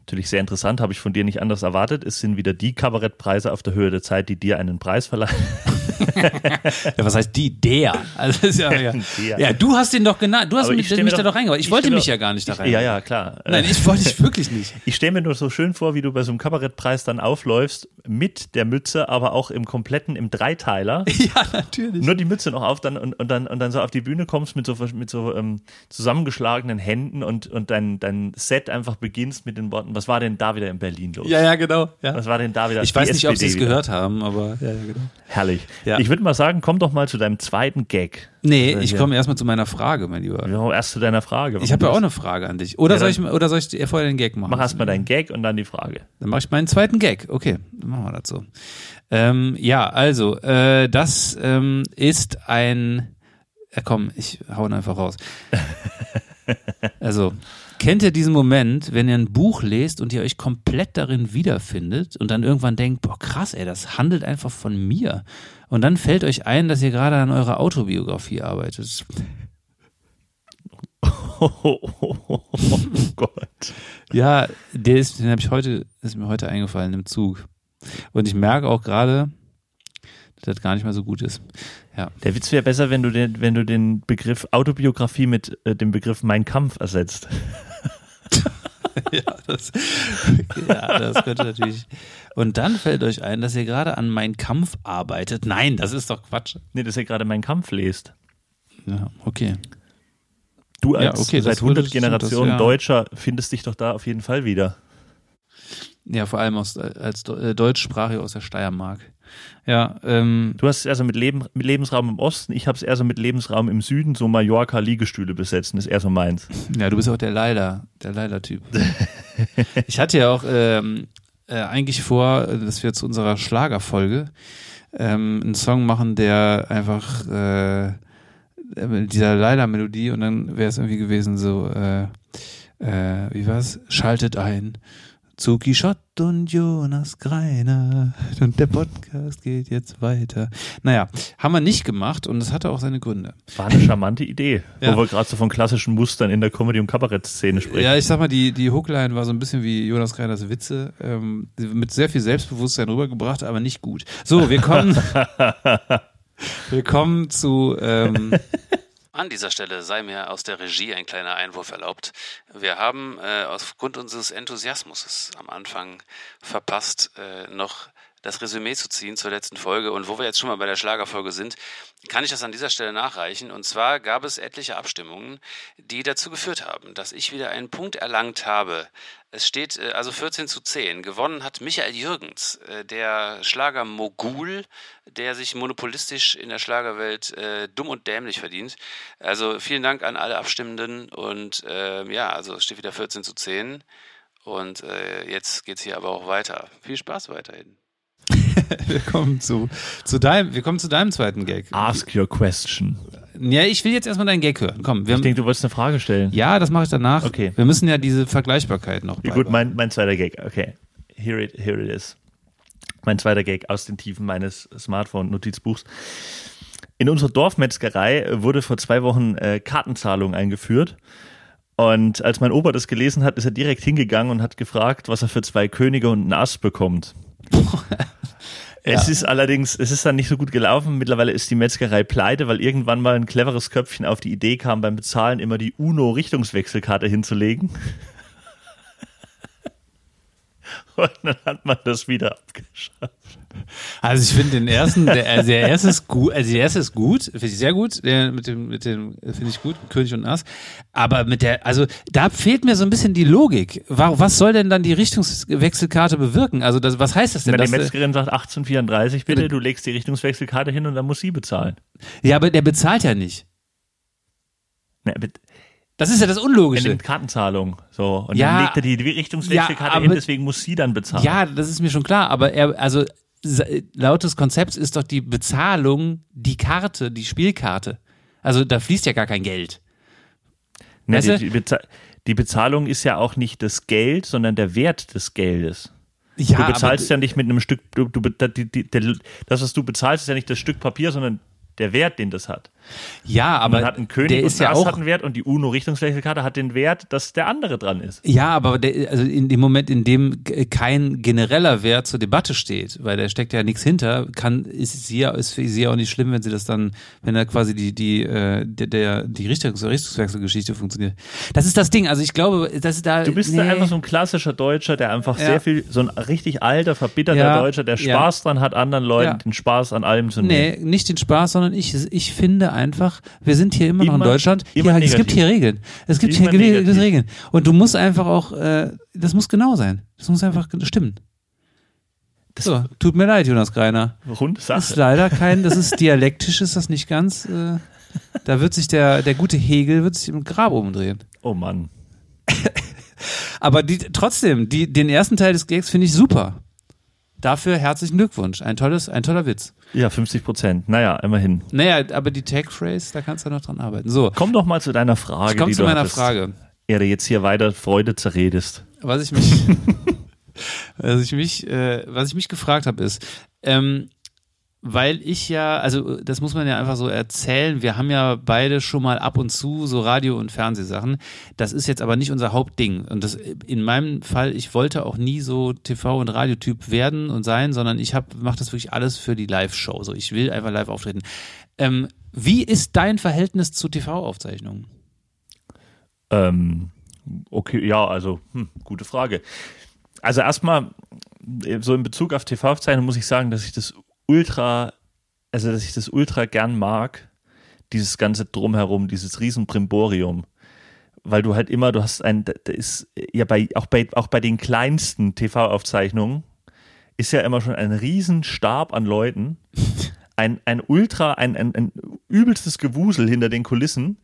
natürlich sehr interessant, habe ich von dir nicht anders erwartet. Es sind wieder die Kabarettpreise auf der Höhe der Zeit, die dir einen Preis verleihen. <laughs> ja, was heißt die? Der. Also ja, <laughs> ja. ja, du hast den doch genannt. Du hast mich, mich da doch reingebracht. Ich, ich wollte mich ja gar nicht da rein. Ja, ja, klar. Nein, ich wollte dich <laughs> wirklich nicht. Ich stelle mir nur so schön vor, wie du bei so einem Kabarettpreis dann aufläufst, mit der Mütze, aber auch im kompletten, im Dreiteiler. <laughs> Ja, natürlich. Nur die Mütze noch auf dann und, und, dann, und dann so auf die Bühne kommst mit so, mit so ähm, zusammengeschlagenen Händen und, und dein, dein Set einfach beginnst mit den Worten, was war denn da wieder in Berlin los? Ja, ja, genau. Ja. Was war denn da wieder? Ich weiß nicht, ob sie es gehört haben, aber ja, ja, genau. Herrlich. Ja. Ich würde mal sagen, komm doch mal zu deinem zweiten Gag. Nee, ich komme erstmal zu meiner Frage, mein Lieber. Ja, erst zu deiner Frage. Ich habe ja auch eine Frage an dich. Oder, ja, soll, ich, oder soll ich vorher den Gag machen? Mach erstmal deinen Gag und dann die Frage. Dann mache ich meinen zweiten Gag. Okay, dann machen wir das so. Ähm, ja, also, äh, das ähm, ist ein. Ja, komm, ich hau ihn einfach raus. <laughs> also, Kennt ihr diesen Moment, wenn ihr ein Buch lest und ihr euch komplett darin wiederfindet und dann irgendwann denkt, boah krass, ey, das handelt einfach von mir. Und dann fällt euch ein, dass ihr gerade an eurer Autobiografie arbeitet. <laughs> Oh, Gott. Ja, der ist, den habe ich heute, ist mir heute eingefallen im Zug. Und ich merke auch gerade, dass das gar nicht mal so gut ist. Ja. Der Witz wäre besser, wenn du den, wenn du den Begriff Autobiografie mit äh, dem Begriff Mein Kampf ersetzt. <laughs> ja, das, ja, das könnte natürlich. Und dann fällt euch ein, dass ihr gerade an Mein Kampf arbeitet. Nein, das ist doch Quatsch. Nee, dass ihr gerade Mein Kampf lest. Ja, okay. Du als ja, okay, seit 100 Generationen ja. Deutscher findest dich doch da auf jeden Fall wieder. Ja, vor allem aus, als äh, Deutschsprachig aus der Steiermark. Ja, ähm, du hast es eher so mit, Leben, mit Lebensraum im Osten, ich habe es eher so mit Lebensraum im Süden, so Mallorca-Liegestühle besetzen, ist eher so meins. Ja, du bist auch der Leider, der Leider-Typ. <laughs> ich hatte ja auch ähm, äh, eigentlich vor, dass wir zu unserer Schlagerfolge ähm, einen Song machen, der einfach äh, mit dieser Leider-Melodie und dann wäre es irgendwie gewesen so, äh, äh, wie war's? Schaltet ein Zuki Schott und Jonas Greiner. Und der Podcast geht jetzt weiter. Naja, haben wir nicht gemacht und es hatte auch seine Gründe. War eine charmante Idee, ja. wo wir gerade so von klassischen Mustern in der Comedy- und Kabarett-Szene sprechen. Ja, ich sag mal, die, die Hookline war so ein bisschen wie Jonas Greiners Witze, ähm, mit sehr viel Selbstbewusstsein rübergebracht, aber nicht gut. So, wir kommen, <laughs> wir kommen zu ähm, <laughs> An dieser Stelle sei mir aus der Regie ein kleiner Einwurf erlaubt. Wir haben äh, aufgrund unseres Enthusiasmus am Anfang verpasst, äh, noch das Resümee zu ziehen zur letzten Folge. Und wo wir jetzt schon mal bei der Schlagerfolge sind, kann ich das an dieser Stelle nachreichen. Und zwar gab es etliche Abstimmungen, die dazu geführt haben, dass ich wieder einen Punkt erlangt habe. Es steht äh, also 14 zu 10. Gewonnen hat Michael Jürgens, äh, der Schlager-Mogul, der sich monopolistisch in der Schlagerwelt äh, dumm und dämlich verdient. Also vielen Dank an alle Abstimmenden. Und äh, ja, also es steht wieder 14 zu 10. Und äh, jetzt geht es hier aber auch weiter. Viel Spaß weiterhin. <laughs> wir kommen zu, zu deinem, wir kommen zu deinem zweiten Gag. Ask your question. Ja, ich will jetzt erstmal deinen Gag hören. Komm, wir ich denke, du wolltest eine Frage stellen. Ja, das mache ich danach. Okay. Wir müssen ja diese Vergleichbarkeit noch. Ja, gut, mein, mein zweiter Gag. Okay. Here it, here it is. Mein zweiter Gag aus den Tiefen meines Smartphone-Notizbuchs. In unserer Dorfmetzgerei wurde vor zwei Wochen äh, Kartenzahlung eingeführt. Und als mein Opa das gelesen hat, ist er direkt hingegangen und hat gefragt, was er für zwei Könige und einen Ass bekommt. <laughs> Es ist allerdings, es ist dann nicht so gut gelaufen. Mittlerweile ist die Metzgerei pleite, weil irgendwann mal ein cleveres Köpfchen auf die Idee kam, beim Bezahlen immer die UNO-Richtungswechselkarte hinzulegen. <laughs> Und dann hat man das wieder abgeschafft. Also ich finde den ersten, der, also der erste ist gut, also der erste ist gut, finde ich sehr gut, der mit dem, mit dem finde ich gut, König und Ass. Aber mit der, also da fehlt mir so ein bisschen die Logik. Was soll denn dann die Richtungswechselkarte bewirken? Also das, was heißt das denn? Na, die Metzgerin sagt 1834 bitte, du legst die Richtungswechselkarte hin und dann muss sie bezahlen. Ja, aber der bezahlt ja nicht. Na, das ist ja das Unlogische. In den Kartenzahlungen. So. Und Ja, dann legt er die Richtungswechselkarte ja, aber- hin, deswegen muss sie dann bezahlen. Ja, das ist mir schon klar, aber er, also laut des Konzepts ist doch die Bezahlung die Karte, die Spielkarte. Also da fließt ja gar kein Geld. Ne, Weißt die, die, Beza die Bezahlung ist ja auch nicht das Geld, sondern der Wert des Geldes. Ja, du bezahlst ja nicht mit einem Stück, du, du, die, das, was du bezahlst, ist ja nicht das Stück Papier, sondern der Wert, den das hat. Ja, aber Man hat einen König der und ist ja ein Ass auch hat einen Wert und die UNO-Richtungswechselkarte hat den Wert, dass der andere dran ist. Ja, aber der, also in dem Moment, in dem kein genereller Wert zur Debatte steht, weil da steckt ja nichts hinter, kann ist sie ja ist für sie ja auch nicht schlimm, wenn sie das dann, wenn da quasi die die äh, der, der die Richtungs Richtungswechselgeschichte funktioniert. Das ist das Ding. Also ich glaube, das ist da. Du bist nee. da einfach so ein klassischer Deutscher, der einfach Ja. sehr viel, so ein richtig alter, verbitterter Ja, Deutscher, der ja. Spaß dran hat, anderen Leuten Ja. den Spaß an allem zu nehmen. Nee, nicht den Spaß, sondern ich, ich finde einfach, wir sind hier immer, noch in Immer- Deutschland. immer Hier, es gibt hier Regeln. Es gibt Immer hier negativ. Regeln. Und du musst einfach auch, äh, das muss genau sein. Das muss einfach stimmen. So, tut mir leid, Jonas Greiner. Runde Das ist Sache. leider kein, das ist dialektisch, ist das nicht ganz. Äh, da wird sich der, der gute Hegel wird sich im Grab umdrehen. Oh Mann. <laughs> Aber die, trotzdem, die, den ersten Teil des Gags finde ich super. Dafür herzlichen Glückwunsch. Ein tolles, ein toller Witz. Ja, 50 Prozent. Naja, immerhin. Naja, aber die Tag-Phrase, da kannst du noch dran arbeiten. So, Komm doch mal zu deiner Frage. ich komme die zu meiner hattest, Frage. Du jetzt hier weiter Freude zerredest. Was ich mich, <laughs> was ich mich, äh, was ich mich gefragt habe, ist, ähm, weil ich ja, also das muss man ja einfach so erzählen, wir haben ja beide schon mal ab und zu so Radio- und Fernsehsachen. Das ist jetzt aber nicht unser Hauptding. Und das in meinem Fall, ich wollte auch nie so TV- und Radiotyp werden und sein, sondern ich mache das wirklich alles für die Live-Show. So, ich will einfach live auftreten. Ähm, wie ist dein Verhältnis zu TV-Aufzeichnungen? Ähm, okay, ja, also, hm, gute Frage. Also erstmal, äh, so in Bezug auf TV-Aufzeichnung muss ich sagen, dass ich das ultra, also dass ich das ultra gern mag, dieses ganze Drumherum, dieses Riesenbrimborium. Weil du halt immer, du hast ein, da ist ja bei, auch bei, auch bei den kleinsten TV-Aufzeichnungen ist ja immer schon ein Riesenstab an Leuten, ein, ein ultra, ein, ein, ein übelstes Gewusel hinter den Kulissen.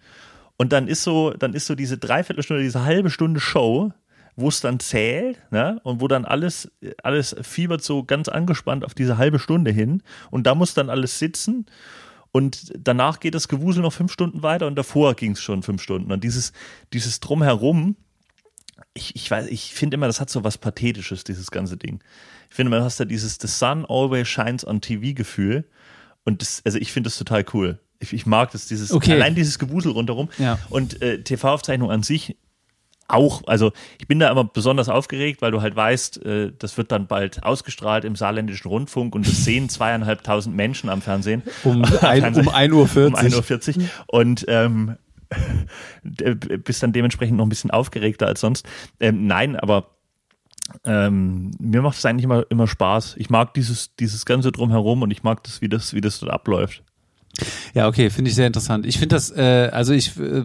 Und dann ist so, dann ist so diese Dreiviertelstunde, diese halbe Stunde Show, wo es dann zählt, ne? Und wo dann alles, alles fiebert so ganz angespannt auf diese halbe Stunde hin. Und da muss dann alles sitzen. Und danach geht das Gewusel noch fünf Stunden weiter und davor ging es schon fünf Stunden. Und dieses, dieses Drumherum, ich, ich weiß, ich finde immer, das hat so was Pathetisches, dieses ganze Ding. Ich finde, man hast da dieses The Sun always shines on TV Gefühl. Und das, also ich finde das total cool. Ich, ich mag das, dieses, Okay. allein dieses Gewusel rundherum. Ja. Und äh, TV-Aufzeichnung an sich auch, also ich bin da immer besonders aufgeregt, weil du halt weißt, äh, das wird dann bald ausgestrahlt im saarländischen Rundfunk und das sehen zweieinhalbtausend Menschen am Fernsehen. Um, <laughs> ein- um 1 Uhr Um 1.40 Uhr. Und ähm, d- <laughs> bist dann dementsprechend noch ein bisschen aufgeregter als sonst. Ähm, nein, aber ähm, mir macht es eigentlich immer, immer Spaß. Ich mag dieses, dieses Ganze drumherum und ich mag das, wie das, wie das dort abläuft. Ja, okay, finde ich sehr interessant. Ich finde das, äh, also ich, äh,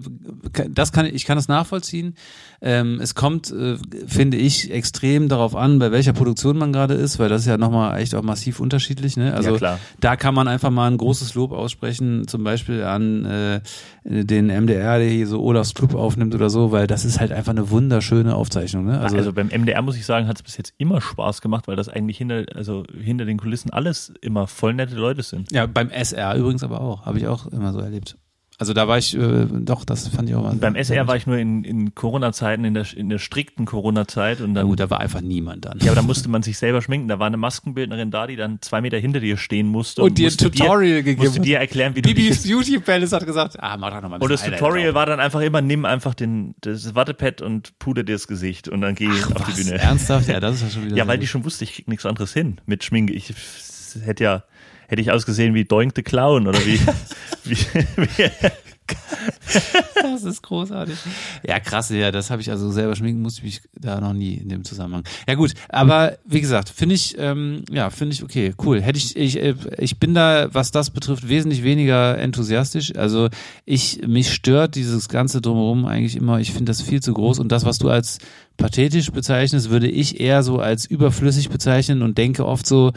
das kann ich kann das nachvollziehen. Ähm, es kommt, äh, finde ich, extrem darauf an, bei welcher Produktion man gerade ist, weil das ist ja nochmal echt auch massiv unterschiedlich. Ne? Also Ja, da kann man einfach mal ein großes Lob aussprechen, zum Beispiel an äh, den MDR, der hier so Olafs Club aufnimmt oder so, weil das ist halt einfach eine wunderschöne Aufzeichnung. Ne? Also, Also, beim MDR muss ich sagen, hat es bis jetzt immer Spaß gemacht, weil das eigentlich hinter, also hinter den Kulissen alles immer voll nette Leute sind. ja, beim SR übrigens aber auch, habe ich auch immer so erlebt. Also da war ich, äh, doch, das fand ich auch mal. Beim SR war ich nur in, in Corona-Zeiten, in der, in der strikten Corona-Zeit und dann gut, da war einfach niemand dann. Ja, aber da musste man sich selber schminken. Da war eine Maskenbildnerin da, die dann zwei Meter hinter dir stehen musste. Und dir ein Tutorial dir, gegeben Musste dir erklären, wie du Bibis Beauty Palace hat gesagt, ah, mach doch noch mal ein Und das Tutorial war dann einfach immer, nimm einfach den, das Wattepad und puder dir das Gesicht und dann geh drauf. auf die Was? Bühne. Ernsthaft? Ja, das ist ja schon <laughs> wieder Ja, weil die gut. schon wusste, ich krieg nichts anderes hin mit Schminke. Ich, hätte ja, hätte ich ausgesehen wie Doink the Clown oder wie, <laughs> wie, wie das ist großartig. Ja, krass, ja, das habe ich also selber schminken, musste ich mich da noch nie in dem Zusammenhang. Ja gut, aber wie gesagt, finde ich, ähm, ja, finde ich okay, cool. Hätte ich, ich, äh, ich bin da, was das betrifft, wesentlich weniger enthusiastisch. Also ich, mich stört dieses ganze drumherum eigentlich immer, ich finde das viel zu groß und das, was du als pathetisch bezeichnest, würde ich eher so als überflüssig bezeichnen und denke oft so,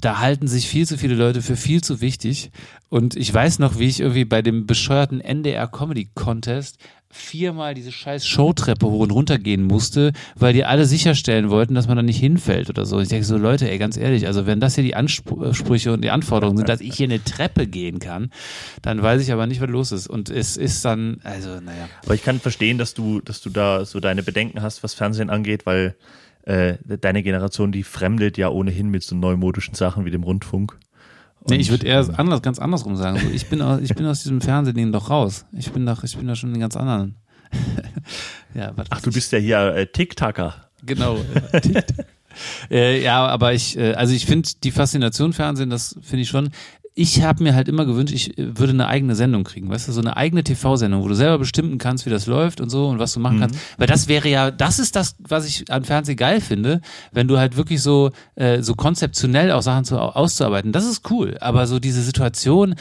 da halten sich viel zu viele Leute für viel zu wichtig. Und ich weiß noch, wie ich irgendwie bei dem bescheuerten NDR Comedy Contest viermal diese scheiß Showtreppe hoch und runter gehen musste, weil die alle sicherstellen wollten, dass man da nicht hinfällt oder so. Ich denke so, Leute, ey, ganz ehrlich, also wenn das hier die Ansprüche und die Anforderungen sind, dass ich hier eine Treppe gehen kann, dann weiß ich aber nicht, was los ist. Und es ist dann, also, naja. Aber ich kann verstehen, dass du, dass du da so deine Bedenken hast, was Fernsehen angeht, weil äh, deine Generation, die fremdet ja ohnehin mit so neumodischen Sachen wie dem Rundfunk. Nee, ich würde eher anders, ganz andersrum sagen. So, ich, bin aus, ich bin aus diesem Fernsehding doch raus. Ich bin doch, ich bin da schon in ganz anderen. <laughs> ja, Ach, du bist ja hier äh, TikToker. Genau. <laughs> äh, ja, aber ich, äh, also ich finde die Faszination Fernsehen, das finde ich schon ich habe mir halt immer gewünscht, ich äh, würde eine eigene Sendung kriegen, weißt du, so eine eigene TV-Sendung, wo du selber bestimmen kannst, wie das läuft und so und was du machen mhm. kannst. Weil das wäre ja, das ist das, was ich am Fernsehen geil finde, wenn du halt wirklich so äh, so konzeptionell auch Sachen zu, auszuarbeiten. Das ist cool. Aber so diese Situation,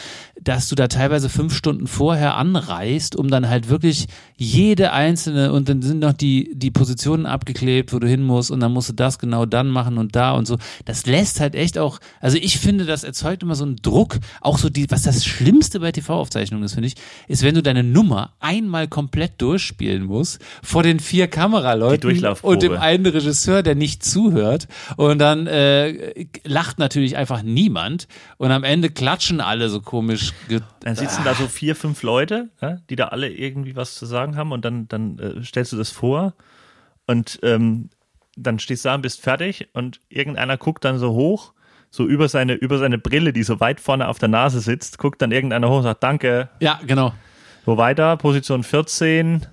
dass du da teilweise fünf Stunden vorher anreist, um dann halt wirklich jede einzelne und dann sind noch die die Positionen abgeklebt, wo du hin musst und dann musst du das genau dann machen und da und so. Das lässt halt echt auch, also ich finde, das erzeugt immer so einen Druck auch so die, was das Schlimmste bei TV-Aufzeichnungen ist, finde ich, ist, wenn du deine Nummer einmal komplett durchspielen musst, vor den vier Kameraleuten und dem einen Regisseur, der nicht zuhört. Und dann äh, lacht natürlich einfach niemand. Und am Ende klatschen alle so komisch. Dann sitzen da so vier, fünf Leute, ja, die da alle irgendwie was zu sagen haben und dann, dann äh, stellst du das vor und ähm, dann stehst du da und bist fertig und irgendeiner guckt dann so hoch so über seine, über seine Brille, die so weit vorne auf der Nase sitzt, guckt dann irgendeiner hoch und sagt, danke. Ja, genau. Wo weiter? Position 14.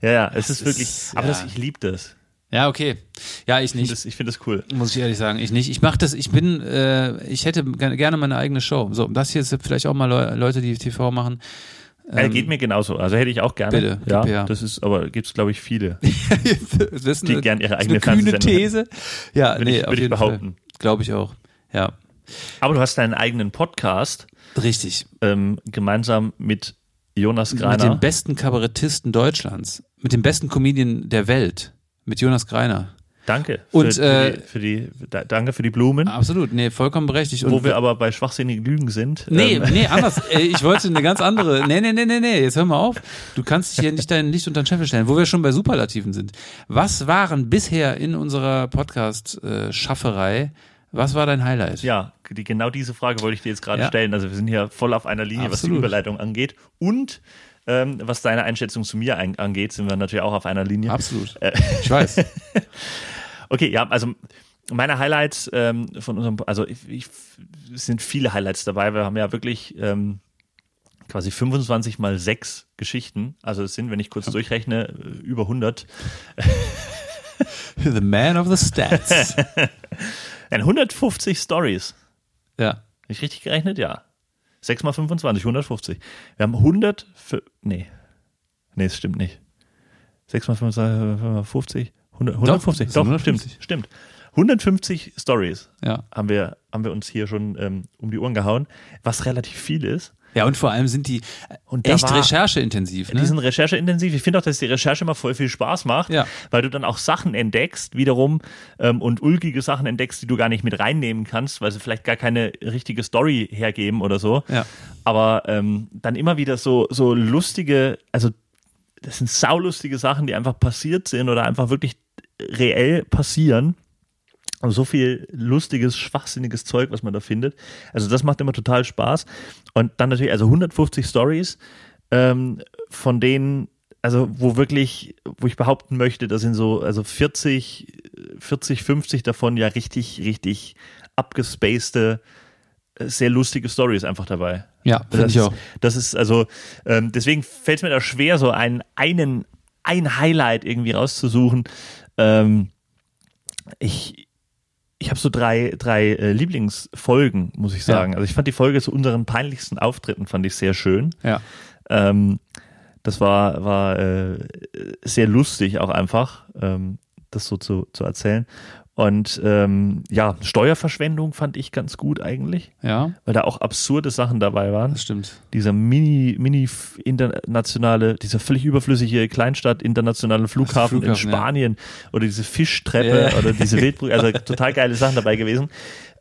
Ja, ja, es ist, ist wirklich, aber ja. das, ich liebe das. Ja, okay. Ja, ich nicht. Ich finde das, find das, cool. Muss ich ehrlich sagen, ich nicht. Ich mache das, ich bin, äh, ich hätte gerne meine eigene Show. So, das hier ist vielleicht auch mal Leute, die TV machen. Ähm, ja, geht mir genauso. Also hätte ich auch gerne. Bitte, ja, ja. das ist, aber gibt es glaube ich viele, <laughs> die gerne ihre eigene eine kühne These. Ja, würde nee, ich, würd ich behaupten. Glaube ich auch. Ja. Aber du hast deinen eigenen Podcast. Richtig. Ähm, gemeinsam mit Jonas Greiner. Mit dem besten Kabarettisten Deutschlands. Mit dem besten Comedian der Welt. Mit Jonas Greiner. Danke. Für, und, äh, für, die, für die, danke für die Blumen. Absolut, nee, vollkommen berechtigt. Wo und, wir aber bei schwachsinnigen Lügen sind. Nee, ähm. nee, anders. <laughs> Äh, ich wollte eine ganz andere. Nee, nee, nee, nee, nee, jetzt hör mal auf. Du kannst dich hier nicht dein Licht unter den Scheffel stellen, wo wir schon bei Superlativen sind. Was waren bisher in unserer Podcast-Schafferei was war dein Highlight? Ja, die, genau diese Frage wollte ich dir jetzt gerade ja. stellen. Also wir sind hier voll auf einer Linie, Absolut. was die Überleitung angeht. Und ähm, was deine Einschätzung zu mir ein, angeht, sind wir natürlich auch auf einer Linie. Absolut. Äh, ich weiß. <laughs> okay, ja, also meine Highlights ähm, von unserem, also ich, ich, es sind viele Highlights dabei. Wir haben ja wirklich ähm, quasi 25 mal 6 Geschichten. Also es sind, wenn ich kurz durchrechne, über 100. The man of the stats. <laughs> 150 Stories. Ja. Habe ich richtig gerechnet? Ja. 6 mal 25, 150. Wir haben 100, für, nee. Nee, das stimmt nicht. 6 mal 25, 100, 150. Doch, Doch stimmt, stimmt. 150 Stories ja. haben, wir, haben wir uns hier schon ähm, um die Ohren gehauen, was relativ viel ist. Ja, und vor allem sind die und echt rechercheintensiv. Ne? Die sind rechercheintensiv. Ich finde auch, dass die Recherche immer voll viel Spaß macht, ja. weil du dann auch Sachen entdeckst, wiederum, ähm, und ulkige Sachen entdeckst, die du gar nicht mit reinnehmen kannst, weil sie vielleicht gar keine richtige Story hergeben oder so. Ja. Aber ähm, dann immer wieder so, so lustige, also das sind saulustige Sachen, die einfach passiert sind oder einfach wirklich reell passieren so viel lustiges, schwachsinniges Zeug, was man da findet. Also das macht immer total Spaß. Und dann natürlich, also 150 Stories, ähm, von denen, also wo wirklich, wo ich behaupten möchte, da sind so, also 40, 40, 50 davon ja richtig, richtig abgespacede, äh, sehr lustige Stories einfach dabei. Ja, finde ich auch. Das ist also, ähm, deswegen fällt es mir da schwer, so einen, einen, ein Highlight irgendwie rauszusuchen. Ähm, ich, ich habe so drei, drei äh, Lieblingsfolgen, muss ich sagen. Ja. Also ich fand die Folge zu unseren peinlichsten Auftritten, fand ich sehr schön. Ja. Ähm, das war, war äh, sehr lustig auch einfach, ähm, das so zu, zu erzählen. Und ähm, ja, Steuerverschwendung fand ich ganz gut eigentlich, Ja, weil da auch absurde Sachen dabei waren. das stimmt. Dieser mini, mini internationale, dieser völlig überflüssige Kleinstadt internationale Flughafen, in Flughafen, ja. Spanien oder diese Fischtreppe Ja. oder diese <laughs> Wildbrücke, also total geile Sachen dabei gewesen.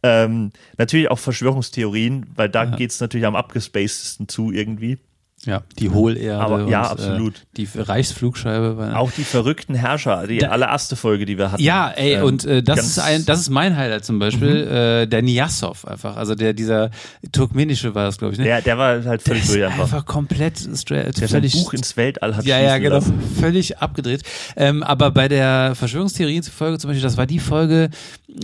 Ähm, natürlich auch Verschwörungstheorien, weil da Ja. geht's natürlich am abgespacedesten zu irgendwie. Ja, die Hohlerde. Aber- ja, und, absolut. Äh, die Reichsflugscheibe. Auch die verrückten Herrscher, die Da- allererste Folge, die wir hatten. Ja, ey, Ähm, und äh, das ist ein, das ist mein Highlight zum Beispiel, Mhm. äh, der Niasov einfach, also der dieser turkmenische war das, glaube ich, ne? Der, der war halt völlig durch einfach. einfach. komplett straight, Der völlig Buch ins Weltall hat ja, ja, genau, lassen. völlig abgedreht. Ähm, aber bei der Verschwörungstheorie-Folge zum Beispiel, das war die Folge,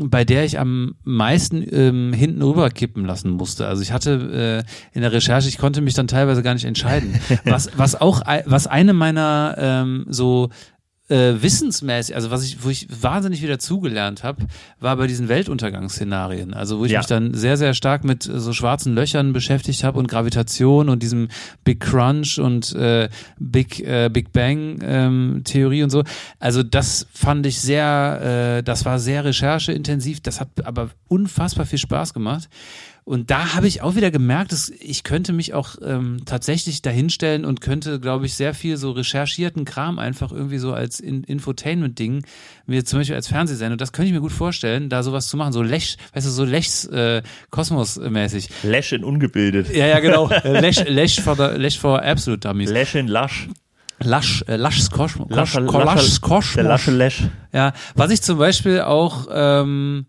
bei der ich am meisten ähm, hinten rüber kippen lassen musste. Also ich hatte äh, in der Recherche, ich konnte mich dann teilweise gar nicht entscheiden. Was, was auch, was eine meiner ähm, so äh, wissensmäßig, also was ich, wo ich wahnsinnig wieder zugelernt habe, war bei diesen Weltuntergangsszenarien. Also wo ich Ja. mich dann sehr, sehr stark mit äh, so schwarzen Löchern beschäftigt habe und Gravitation und diesem Big Crunch und äh, Big äh, Big Bang ähm, Theorie und so. Also das fand ich sehr, äh, das war sehr rechercheintensiv. Das hat aber unfassbar viel Spaß gemacht. Und da habe ich auch wieder gemerkt, dass ich könnte mich auch ähm, tatsächlich dahinstellen und könnte, glaube ich, sehr viel so recherchierten Kram einfach irgendwie so als In Infotainment-Ding, mir zum Beispiel als Fernsehsender, das könnte ich mir gut vorstellen, da sowas zu machen, so Lech, weißt du, so Lechs äh, Kosmos-mäßig. Lash in ungebildet. Ja, ja, genau. <laughs> Lech, Lech for the, Lech for Absolute Dummies. Lash in Lasch. Lasch, äh, Laschs Kosmos. Lasche, Laschs Lasche, Kosmos. der Lasche Lash. Ja, was ich zum Beispiel auch, ähm,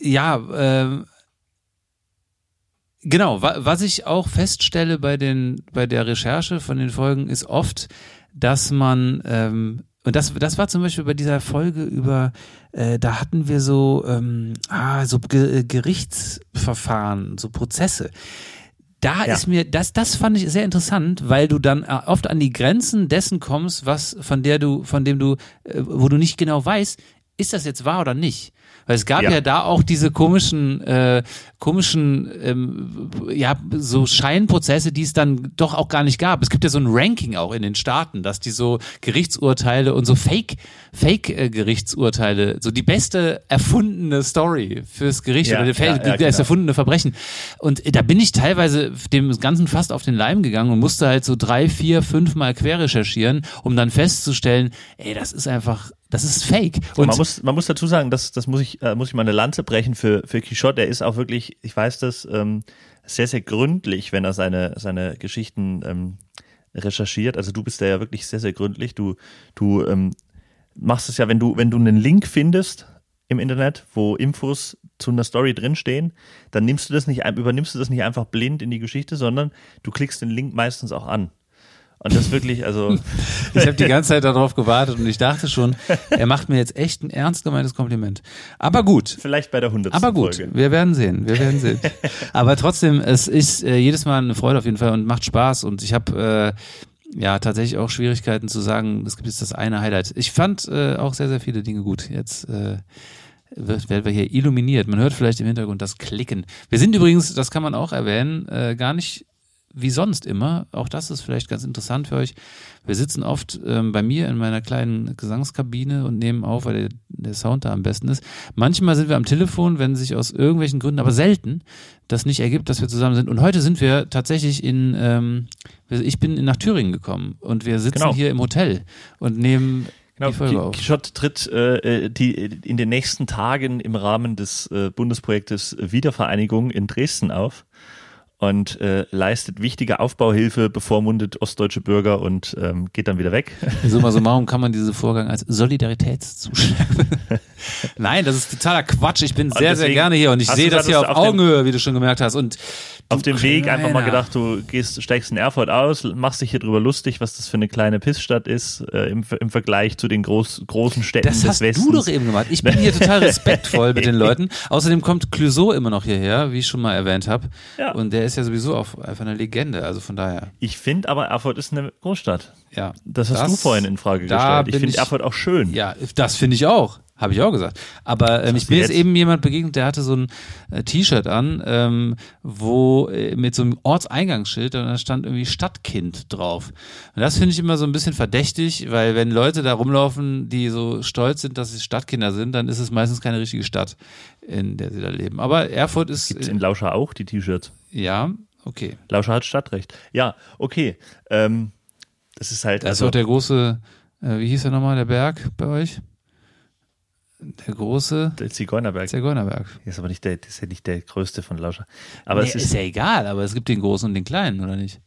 ja, ähm, genau, wa was ich auch feststelle bei den, bei der Recherche von den Folgen ist oft, dass man, ähm, und das, das war zum Beispiel bei dieser Folge über, äh, da hatten wir so, ähm, ah, so Ge Gerichtsverfahren, so Prozesse. Da Ja. ist mir, das, das fand ich sehr interessant, weil du dann äh, oft an die Grenzen dessen kommst, was, von der du, von dem du, äh, wo du nicht genau weißt, ist das jetzt wahr oder nicht? Weil es gab ja, Ja. da auch diese komischen, äh, komischen, ähm, ja, so Scheinprozesse, die es dann doch auch gar nicht gab. Es gibt ja so ein Ranking auch in den Staaten, dass die so Gerichtsurteile und so Fake, Fake-Gerichtsurteile, so die beste erfundene Story fürs Gericht Ja, oder der ja, ja, das genau. erfundene Verbrechen. Und äh, da bin ich teilweise dem Ganzen fast auf den Leim gegangen und musste halt so drei, vier, fünf Mal quer recherchieren, um dann festzustellen, ey, das ist einfach, das ist fake. Und man muss, man muss dazu sagen, das, das muss ich, äh, muss ich mal eine Lanze brechen für, für Quichotte. Der ist auch wirklich, ich weiß das, ähm, sehr, sehr gründlich, wenn er seine, seine Geschichten ähm, recherchiert. Also du bist da ja wirklich sehr, sehr gründlich. Du, du ähm, machst es ja, wenn du, wenn du einen Link findest im Internet, wo Infos zu einer Story drinstehen, dann nimmst du das nicht, übernimmst du das nicht einfach blind in die Geschichte, sondern du klickst den Link meistens auch an. Und das wirklich, also <laughs> Ich habe die ganze Zeit darauf gewartet und ich dachte schon, er macht mir jetzt echt ein ernst gemeintes Kompliment. Aber gut. vielleicht bei der hundertsten Aber gut, Folge. wir werden sehen, wir werden sehen. <laughs> Aber trotzdem, es ist äh, jedes Mal eine Freude auf jeden Fall und macht Spaß. Und ich habe äh, ja tatsächlich auch Schwierigkeiten zu sagen, es gibt jetzt das eine Highlight. Ich fand äh, auch sehr, sehr viele Dinge gut. Jetzt äh, wird, werden wir hier illuminiert. Man hört vielleicht im Hintergrund das Klicken. Wir sind übrigens, das kann man auch erwähnen, äh, gar nicht wie sonst immer. Auch das ist vielleicht ganz interessant für euch. Wir sitzen oft ähm, bei mir in meiner kleinen Gesangskabine und nehmen auf, weil der, der Sound da am besten ist. Manchmal sind wir am Telefon, wenn sich aus irgendwelchen Gründen, aber selten, das nicht ergibt, dass wir zusammen sind. Und heute sind wir tatsächlich in, ähm, ich bin nach Thüringen gekommen und wir sitzen Genau. hier im Hotel und nehmen Genau, die Folge Ki- auf. Quichotte tritt äh, die, in den nächsten Tagen im Rahmen des äh, Bundesprojektes Wiedervereinigung in Dresden auf und äh, leistet wichtige Aufbauhilfe, bevormundet ostdeutsche Bürger und ähm, geht dann wieder weg. <laughs> Summa summarum kann man diesen Vorgang als Solidaritätszuschlag. <laughs> Nein, das ist totaler Quatsch. Ich bin sehr, sehr gerne hier und ich sehe das hier auf Augenhöhe, wie du schon gemerkt hast. Und Auf dem Weg einfach mal gedacht, du gehst, steigst in Erfurt aus, machst dich hier drüber lustig, was das für eine kleine Pissstadt ist äh, im, im Vergleich zu den groß, großen Städten Das des hast Westens. du doch eben gemacht. Ich bin hier total respektvoll mit den <laughs> Leuten. Außerdem kommt Clouseau immer noch hierher, wie ich schon mal erwähnt habe. Ja. Und der ist ja sowieso auch einfach eine Legende. Also von daher, Ich finde aber, Erfurt ist eine Großstadt. ja. Das hast du vorhin in Frage gestellt. Ich finde Erfurt auch schön. Ja, das finde ich auch. Habe ich auch gesagt. Aber ähm, ich mir jetzt? ist eben jemand begegnet, der hatte so ein äh, T-Shirt an, ähm, wo äh, mit so einem Ortseingangsschild und da stand irgendwie Stadtkind drauf. Und das finde ich immer so ein bisschen verdächtig, weil wenn Leute da rumlaufen, die so stolz sind, dass sie Stadtkinder sind, dann ist es meistens keine richtige Stadt, in der sie da leben. Aber Erfurt ist Gibt es in Lauscher auch die T-Shirts? ja okay. Lauscher hat Stadtrecht. Ja, okay. Ähm, das ist halt. Da ist also, auch der große, äh, wie hieß der nochmal, der Berg bei euch? Der große der Zigeunerberg. Zigeunerberg. ist aber nicht der, ist ja nicht der größte von Lauscher. Aber Nee, es ist, ist, ja egal, aber es gibt den großen und den kleinen, oder nicht?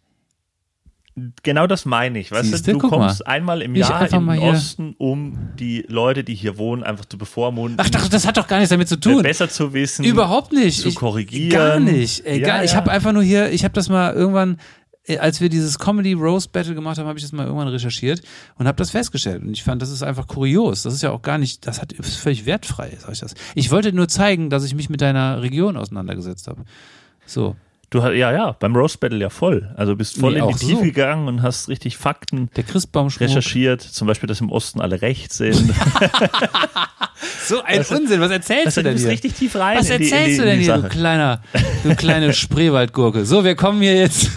genau das meine ich. Weißt Siehste, du, du kommst mal. einmal im Ich Jahr hier- Osten, um die Leute, die hier wohnen, einfach zu bevormunden. Ach, doch, das hat doch gar nichts damit zu tun. besser zu wissen. Überhaupt nicht. zu ich, korrigieren. Gar nicht. Egal. Ja, Ich ja. habe einfach nur hier, ich habe das mal irgendwann, als wir dieses Comedy Roast Battle gemacht haben, habe ich das mal irgendwann recherchiert und habe das festgestellt. Und ich fand, das ist einfach kurios. Das ist ja auch gar nicht, das hat ist völlig wertfrei, sag ich das. Ich wollte nur zeigen, dass ich mich mit deiner Region auseinandergesetzt habe. So. Du hast, ja, ja, beim Roast Battle ja voll. Also bist voll Nee, in die Tiefe so. gegangen und hast richtig Fakten Der recherchiert. Zum Beispiel, dass im Osten alle rechts sind. <laughs> So ein Unsinn. Was erzählst Also, du du denn bist hier? richtig tief rein. Was erzählst die, du denn hier, du kleiner, du kleine <laughs> Spreewaldgurke? So, wir kommen hier jetzt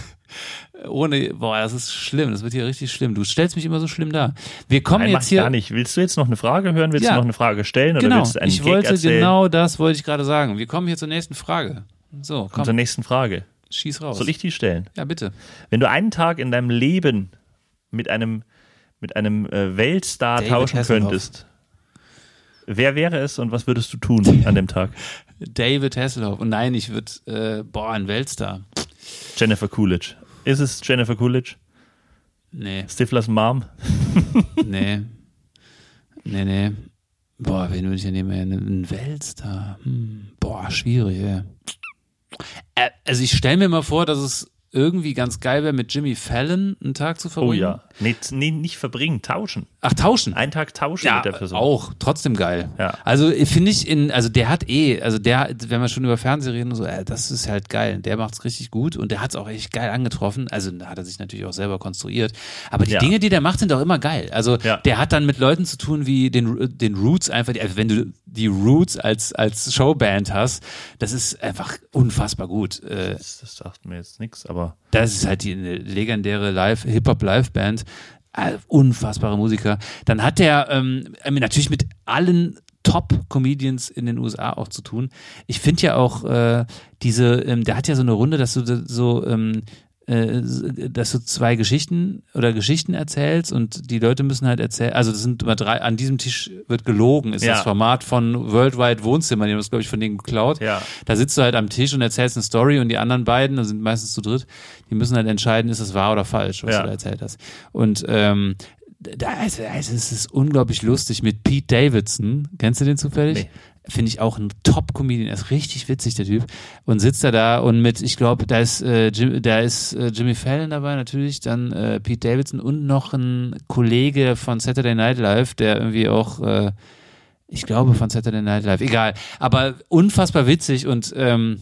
ohne, boah, das ist schlimm, das wird hier richtig schlimm. Du stellst mich immer so schlimm dar. Wir kommen Nein, jetzt hier. gar nicht. Willst du jetzt noch eine Frage hören? Willst Ja. du noch eine Frage stellen oder Genau, willst du einen ich Gag wollte erzählen? genau das wollte ich gerade sagen. Wir kommen hier zur nächsten Frage. So, komm, Zur nächsten Frage. schieß raus. Soll ich die stellen? Ja, bitte. Wenn du einen Tag in deinem Leben mit einem, mit einem äh, Weltstar David tauschen könntest, wer wäre es und was würdest du tun an dem Tag? <laughs> David Hasselhoff. Und nein, ich würde, äh, boah, ein Weltstar. Jennifer Coolidge. Ist es Jennifer Coolidge? Nee, Stiflers Mom? <laughs> nee. Nee, nee. Boah, wen würde ich denn nehmen? Ein Weltstar. Hm. Boah, schwierig, ey. Also ich stelle mir mal vor, dass es irgendwie ganz geil wäre, mit Jimmy Fallon einen Tag zu Oh verbringen. ja. Nee, nee, nicht verbringen, tauschen. Ach, tauschen. Einen Tag tauschen Ja, mit der Person. auch, trotzdem geil. Ja. Also finde ich in, also der hat eh, also der, wenn wir schon über Fernsehen reden und so, äh, das ist halt geil. Der macht's richtig gut und der hat's auch echt geil angetroffen. Also da hat er sich natürlich auch selber konstruiert. Aber die Ja. Dinge, die der macht, sind auch immer geil. Also Ja. der hat dann mit Leuten zu tun wie den, den Roots einfach, die- also wenn du die Roots als, als Showband hast, das ist einfach unfassbar gut. Äh, Das, das sagt mir jetzt nichts, aber das ist halt die legendäre Live Hip-Hop Live-Band. Äh, unfassbare Musiker. Dann hat er ähm, äh, natürlich mit allen Top-Comedians in den USA auch zu tun. Ich finde ja auch äh, diese, ähm, der hat ja so eine Runde, dass du so, ähm, äh, dass du zwei Geschichten oder Geschichten erzählst und die Leute müssen halt erzählen, also das sind immer drei, an diesem Tisch wird gelogen, ist Ja. das Format von Worldwide Wohnzimmer, die haben das, glaube ich, von denen geklaut. Ja. Da sitzt du halt am Tisch und erzählst eine Story und die anderen beiden, das sind meistens zu dritt, die müssen halt entscheiden, ist es wahr oder falsch, was Ja. du da erzählt hast. Und ähm, da also, also es ist unglaublich lustig mit Pete Davidson. Kennst du den zufällig? Nee. Finde ich auch ein Top-Comedian. Er ist richtig witzig, der Typ. Und sitzt er da und mit, ich glaube, da ist, äh, Jim, da ist äh, Jimmy Fallon dabei natürlich, dann äh, Pete Davidson und noch ein Kollege von Saturday Night Live, der irgendwie auch, äh, ich glaube, von Saturday Night Live, egal. Aber unfassbar witzig und ähm,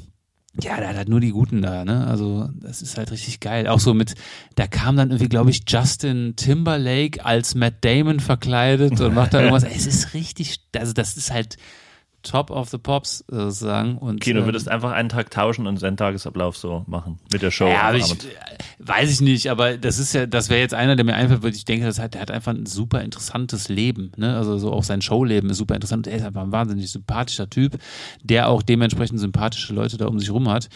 ja, da hat halt nur die Guten da, ne? Also, das ist halt richtig geil. Auch so mit, da kam dann irgendwie, glaube ich, Justin Timberlake als Matt Damon verkleidet und macht da <laughs> irgendwas. Es ist richtig, also das ist halt Top of the Pops sozusagen. Und, okay, du ähm, würdest einfach einen Tag tauschen und seinen Tagesablauf so machen mit der Show. ja, ich, äh, weiß ich nicht, aber das ist ja, das wäre jetzt einer, der mir einfällt, weil ich denke, das hat, der hat einfach ein super interessantes Leben, ne? Also so auch sein Showleben ist super interessant. Er ist einfach ein wahnsinnig sympathischer Typ, der auch dementsprechend sympathische Leute da um sich rum hat.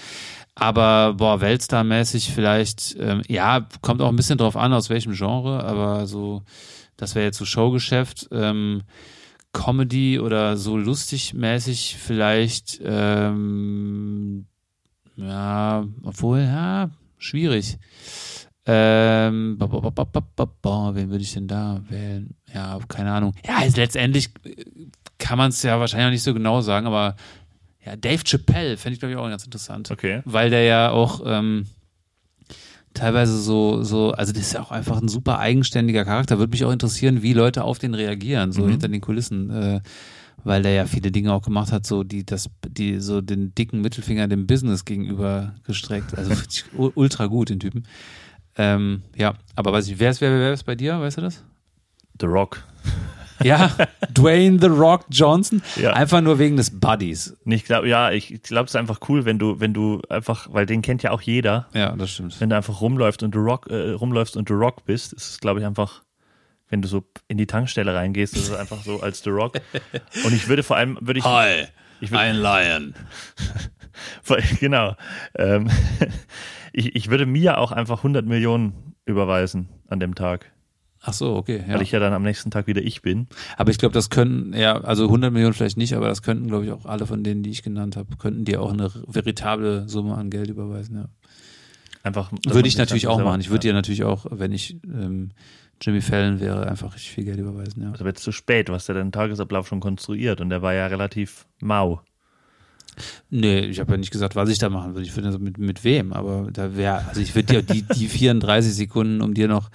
Aber boah, Weltstar-mäßig vielleicht, ähm, ja, kommt auch ein bisschen drauf an, aus welchem Genre, aber so, das wäre jetzt so Showgeschäft. Ähm, Comedy oder so lustig mäßig vielleicht, ähm, ja, obwohl, ja, schwierig. Ähm, ba, wen würde ich denn da wählen? Ja, keine Ahnung. Ja, jetzt letztendlich äh, kann man es ja wahrscheinlich auch nicht so genau sagen, aber ja, Dave Chappelle fände ich, glaube ich, auch ganz interessant. Okay. Weil der ja auch ähm, teilweise so, so, also das ist ja auch einfach ein super eigenständiger Charakter. Würde mich auch interessieren, wie Leute auf den reagieren, so Mhm. hinter den Kulissen. Äh, weil der ja viele Dinge auch gemacht hat, so die das, die so den dicken Mittelfinger dem Business gegenüber gestreckt. Also <laughs> ultra gut, den Typen. Ähm, ja, aber weiß ich, wer ist wer, wer ist bei dir? Weißt du das? The Rock. Ja, Dwayne The Rock Johnson. Ja. Einfach nur wegen des Buddies. Ich glaube, ja, ich glaube, es ist einfach cool, wenn du, wenn du einfach, weil den kennt ja auch jeder, Ja, das stimmt. wenn du einfach rumläufst und du Rock, äh, rumläufst und du Rock bist, ist es, glaube ich, einfach, wenn du so in die Tankstelle reingehst, ist es einfach so als The Rock. Und ich würde vor allem, würde ich, Hi, ich würd- ein Lion. <laughs> genau, ähm, <laughs> ich, ich würde mir auch einfach 100 Millionen überweisen an dem Tag, Ach so, okay. Ja. weil ich ja dann am nächsten Tag wieder ich bin. Aber ich glaube, das können, ja, also 100 Millionen vielleicht nicht, aber das könnten, glaube ich, auch alle von denen, die ich genannt habe, könnten dir auch eine veritable Summe an Geld überweisen. Ja. Einfach. Würde ich natürlich auch machen. Ich würde ja. dir natürlich auch, wenn ich ähm, Jimmy Fallon wäre, einfach richtig viel Geld überweisen. Ja. Also wird zu spät, hast ja deinen Tagesablauf schon konstruiert und der war ja relativ mau. Nee, ich habe ja nicht gesagt, was ich da machen würde. Ich würde so mit, mit wem, aber da wäre, also ich würde dir die, die 34 Sekunden, um dir noch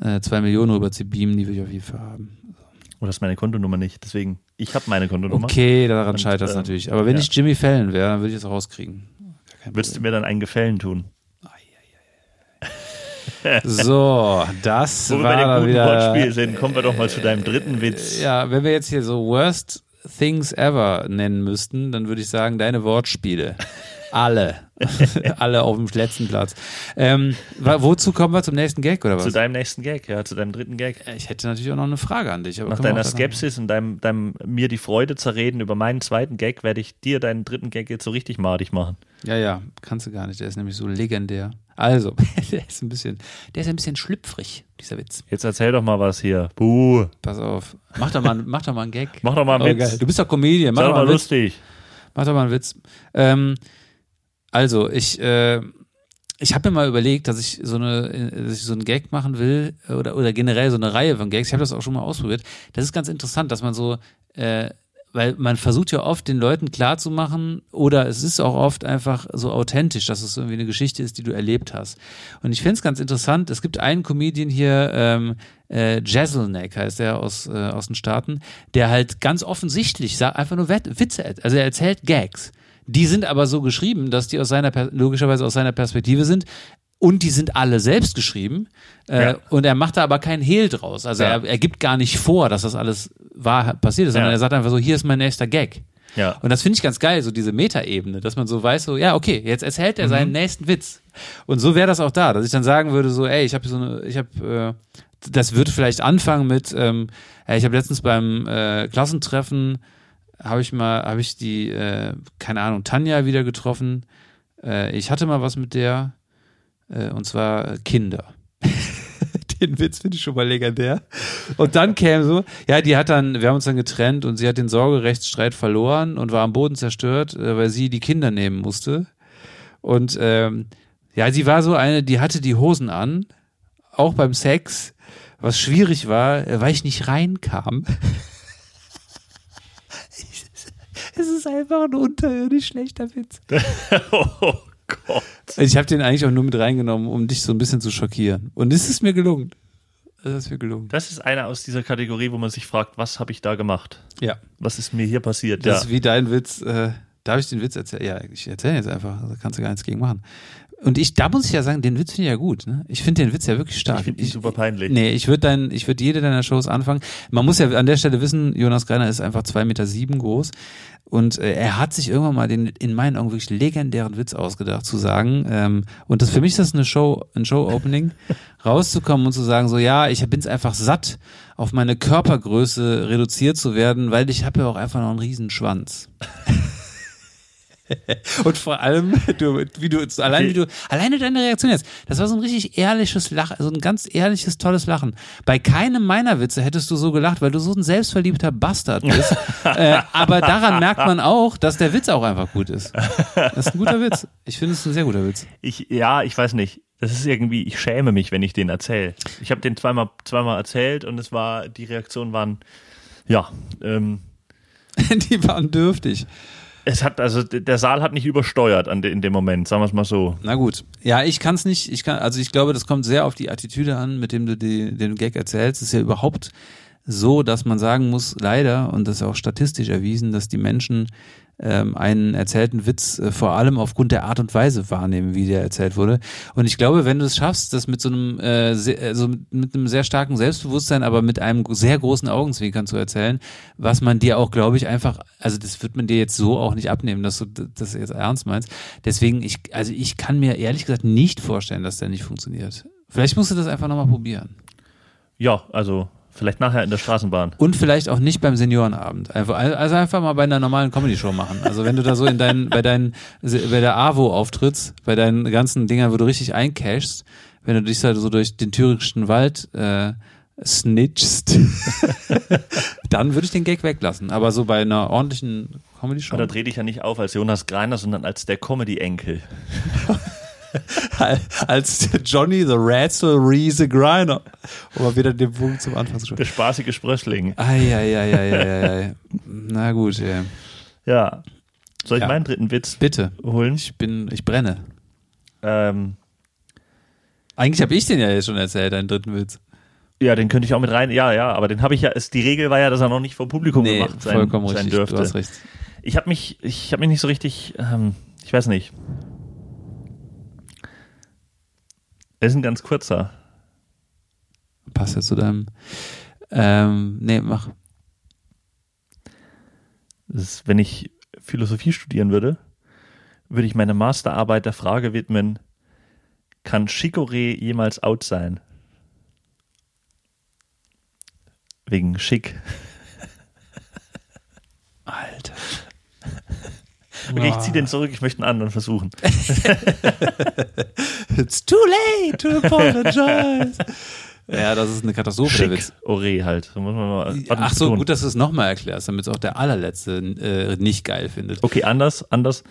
äh, zwei Millionen rüber zu beamen, die würde ich auf jeden Fall haben. Oder ist meine Kontonummer nicht? Deswegen, ich habe meine Kontonummer. Okay, daran Und, scheitert es ähm, natürlich. Aber wenn ja. ich Jimmy Fallon wäre, dann würde ich es rauskriegen. Würdest du mir dann einen Gefällen tun? <laughs> So, das Wo wir war bei dem guten wieder. Wortspiel sind, kommen wir doch mal zu deinem dritten Witz. Ja, wenn wir jetzt hier so Worst Things Ever nennen müssten, dann würde ich sagen, deine Wortspiele. <laughs> Alle. <laughs> Alle auf dem letzten Platz. Ähm, wozu kommen wir zum nächsten Gag oder Zu was? deinem nächsten Gag, ja, zu deinem dritten Gag. Ich hätte natürlich auch noch eine Frage an dich. Nach deiner Skepsis und deinem, deinem mir die Freude zerreden über meinen zweiten Gag, werde ich dir deinen dritten Gag jetzt so richtig madig machen. Ja, ja, kannst du gar nicht. Der ist nämlich so legendär. Also, <laughs> der ist ein bisschen, der ist ein bisschen schlüpfrig, dieser Witz. Jetzt erzähl doch mal was hier. Buh. Pass auf. Mach doch mal, mach doch mal einen Gag. Mach doch mal einen Oh, Witz. geil. Du bist doch Comedian. Mach Sei doch mal mal einen Witz. lustig. Mach doch mal einen Witz. Ähm, also, ich, äh, ich habe mir mal überlegt, dass ich so eine, dass ich so einen Gag machen will oder oder generell so eine Reihe von Gags. Ich habe das auch schon mal ausprobiert. Das ist ganz interessant, dass man so, äh, weil man versucht ja oft den Leuten klarzumachen oder es ist auch oft einfach so authentisch, dass es irgendwie eine Geschichte ist, die du erlebt hast. Und ich finde es ganz interessant. Es gibt einen Comedian hier, ähm, äh, Jeselnik heißt er aus äh, aus den Staaten, der halt ganz offensichtlich sagt, einfach nur Witze, also er erzählt Gags. Die sind aber so geschrieben, dass die aus seiner logischerweise aus seiner Perspektive sind und die sind alle selbst geschrieben äh, Ja. und er macht da aber kein Hehl draus. Also Ja. er, er gibt gar nicht vor, dass das alles wahr passiert ist, sondern Ja. er sagt einfach so, hier ist mein nächster Gag. Ja. Und das finde ich ganz geil, so diese Metaebene, dass man so weiß, so, ja, okay, jetzt erzählt er seinen nächsten Witz. Und so wäre das auch da, dass ich dann sagen würde, so, ey, ich habe so eine, ich habe, äh, das würde vielleicht anfangen mit, ähm, ich habe letztens beim äh, Klassentreffen, habe ich mal, habe ich die, äh, keine Ahnung, Tanja wieder getroffen. Äh, ich hatte mal was mit der, äh, und zwar Kinder. <laughs> den Witz finde ich schon mal legendär. Und dann käme so, ja, die hat dann, wir haben uns dann getrennt und sie hat den Sorgerechtsstreit verloren und war am Boden zerstört, äh, weil sie die Kinder nehmen musste. Und ähm, ja, sie war so eine, die hatte die Hosen an, auch beim Sex, was schwierig war, äh, weil ich nicht reinkam. <laughs> Es ist einfach ein unterirdisch schlechter Witz. <laughs> oh Gott. Ich habe den eigentlich auch nur mit reingenommen, um dich so ein bisschen zu schockieren. Und es ist mir gelungen. Es ist mir gelungen. Das ist einer aus dieser Kategorie, wo man sich fragt, was habe ich da gemacht? Ja. Was ist mir hier passiert? Das ja. ist wie dein Witz. Äh, darf ich den Witz erzählen? Ja, ich erzähle jetzt einfach. Da kannst du gar nichts gegen machen. Und ich, da muss ich ja sagen, den Witz finde ich ja gut. Ne? Ich finde den Witz ja wirklich stark. Ich finde ihn super peinlich. Nee, ich würde dein, ich würde jede deiner Shows anfangen. Man muss ja an der Stelle wissen, Jonas Greiner ist einfach zwei Meter sieben groß. Und äh, er hat sich irgendwann mal den in meinen Augen wirklich legendären Witz ausgedacht, zu sagen, ähm, und das für mich ist das eine Show, ein Show-Opening, <laughs> rauszukommen und zu sagen, so ja, ich bin's einfach satt, auf meine Körpergröße reduziert zu werden, weil ich habe ja auch einfach noch einen riesen Schwanz. <laughs> <laughs> Und vor allem, du, wie du, allein wie du, alleine deine Reaktion jetzt, das war so ein richtig ehrliches Lachen, so ein ganz ehrliches, tolles Lachen. Bei keinem meiner Witze hättest du so gelacht, weil du so ein selbstverliebter Bastard bist. <laughs> äh, aber daran merkt man auch, dass der Witz auch einfach gut ist. Das ist ein guter Witz. Ich finde es ist ein sehr guter Witz. Ich, ja, ich weiß nicht. Das ist irgendwie, ich schäme mich, wenn ich den erzähle. Ich habe den zweimal, zweimal erzählt und es war, die Reaktionen waren, ja, ähm, <laughs> Die waren dürftig. Es hat, also der Saal hat nicht übersteuert an de, in dem Moment, sagen wir es mal so. Na gut. Ja, ich kann es nicht, ich kann, also ich glaube, das kommt sehr auf die Attitüde an, mit dem du die, den Gag erzählst. Es ist ja überhaupt so, dass man sagen muss, leider, und das ist auch statistisch erwiesen, dass die Menschen ähm, einen erzählten Witz äh, vor allem aufgrund der Art und Weise wahrnehmen, wie der erzählt wurde. Und ich glaube, wenn du es schaffst, das mit so einem, äh, sehr, also mit einem sehr starken Selbstbewusstsein, aber mit einem sehr großen Augenzwinkern zu erzählen, was man dir auch, glaube ich, einfach, also das wird man dir jetzt so auch nicht abnehmen, dass du das jetzt ernst meinst. Deswegen, ich, also ich kann mir ehrlich gesagt nicht vorstellen, dass der nicht funktioniert. Vielleicht musst du das einfach nochmal probieren. Ja, also vielleicht nachher in der Straßenbahn. Und vielleicht auch nicht beim Seniorenabend. Also einfach mal bei einer normalen Comedy-Show machen. Also wenn du da so in deinen, bei deinen, bei der AWO auftrittst, bei deinen ganzen Dingern, wo du richtig eincashst, wenn du dich so durch den thürischen Wald äh, snitchst, <laughs> dann würde ich den Gag weglassen. Aber so bei einer ordentlichen Comedy-Show. Da dreh dich ja nicht auf als Jonas Greiner, sondern als der Comedy-Enkel. <laughs> als Johnny the Ratzel Riese Griner. Um mal wieder den Punkt zum Anfang zu schauen. Der spaßige Sprössling. Eieieiei. Na gut, ja. Ja. Soll ich Ja. meinen dritten Witz Bitte. holen? Ich bin, ich brenne. Ähm, Eigentlich habe ich den ja jetzt schon erzählt, deinen dritten Witz. ja, den könnte ich auch mit rein. Ja, ja, aber den habe ich ja. Es, die Regel war ja, dass er noch nicht vor Publikum gemacht sein, vollkommen sein richtig. dürfte. Du hast recht. Ich habe mich, ich habe mich nicht so richtig, ähm, ich weiß nicht. Das ist ein ganz kurzer. Passt ja zu deinem. Ähm, nee, mach. Ist, wenn ich Philosophie studieren würde, würde ich meine Masterarbeit der Frage widmen, kann Chicorée jemals out sein? Wegen schick. Alter. Okay, ich ziehe den zurück, ich möchte einen anderen versuchen. <laughs> It's too late to apologize. ja, das ist eine Katastrophe, der Witz. Chicorée halt. Ach so, gut, dass du es nochmal erklärst, damit es auch der allerletzte äh, nicht geil findet. Okay, anders, anders.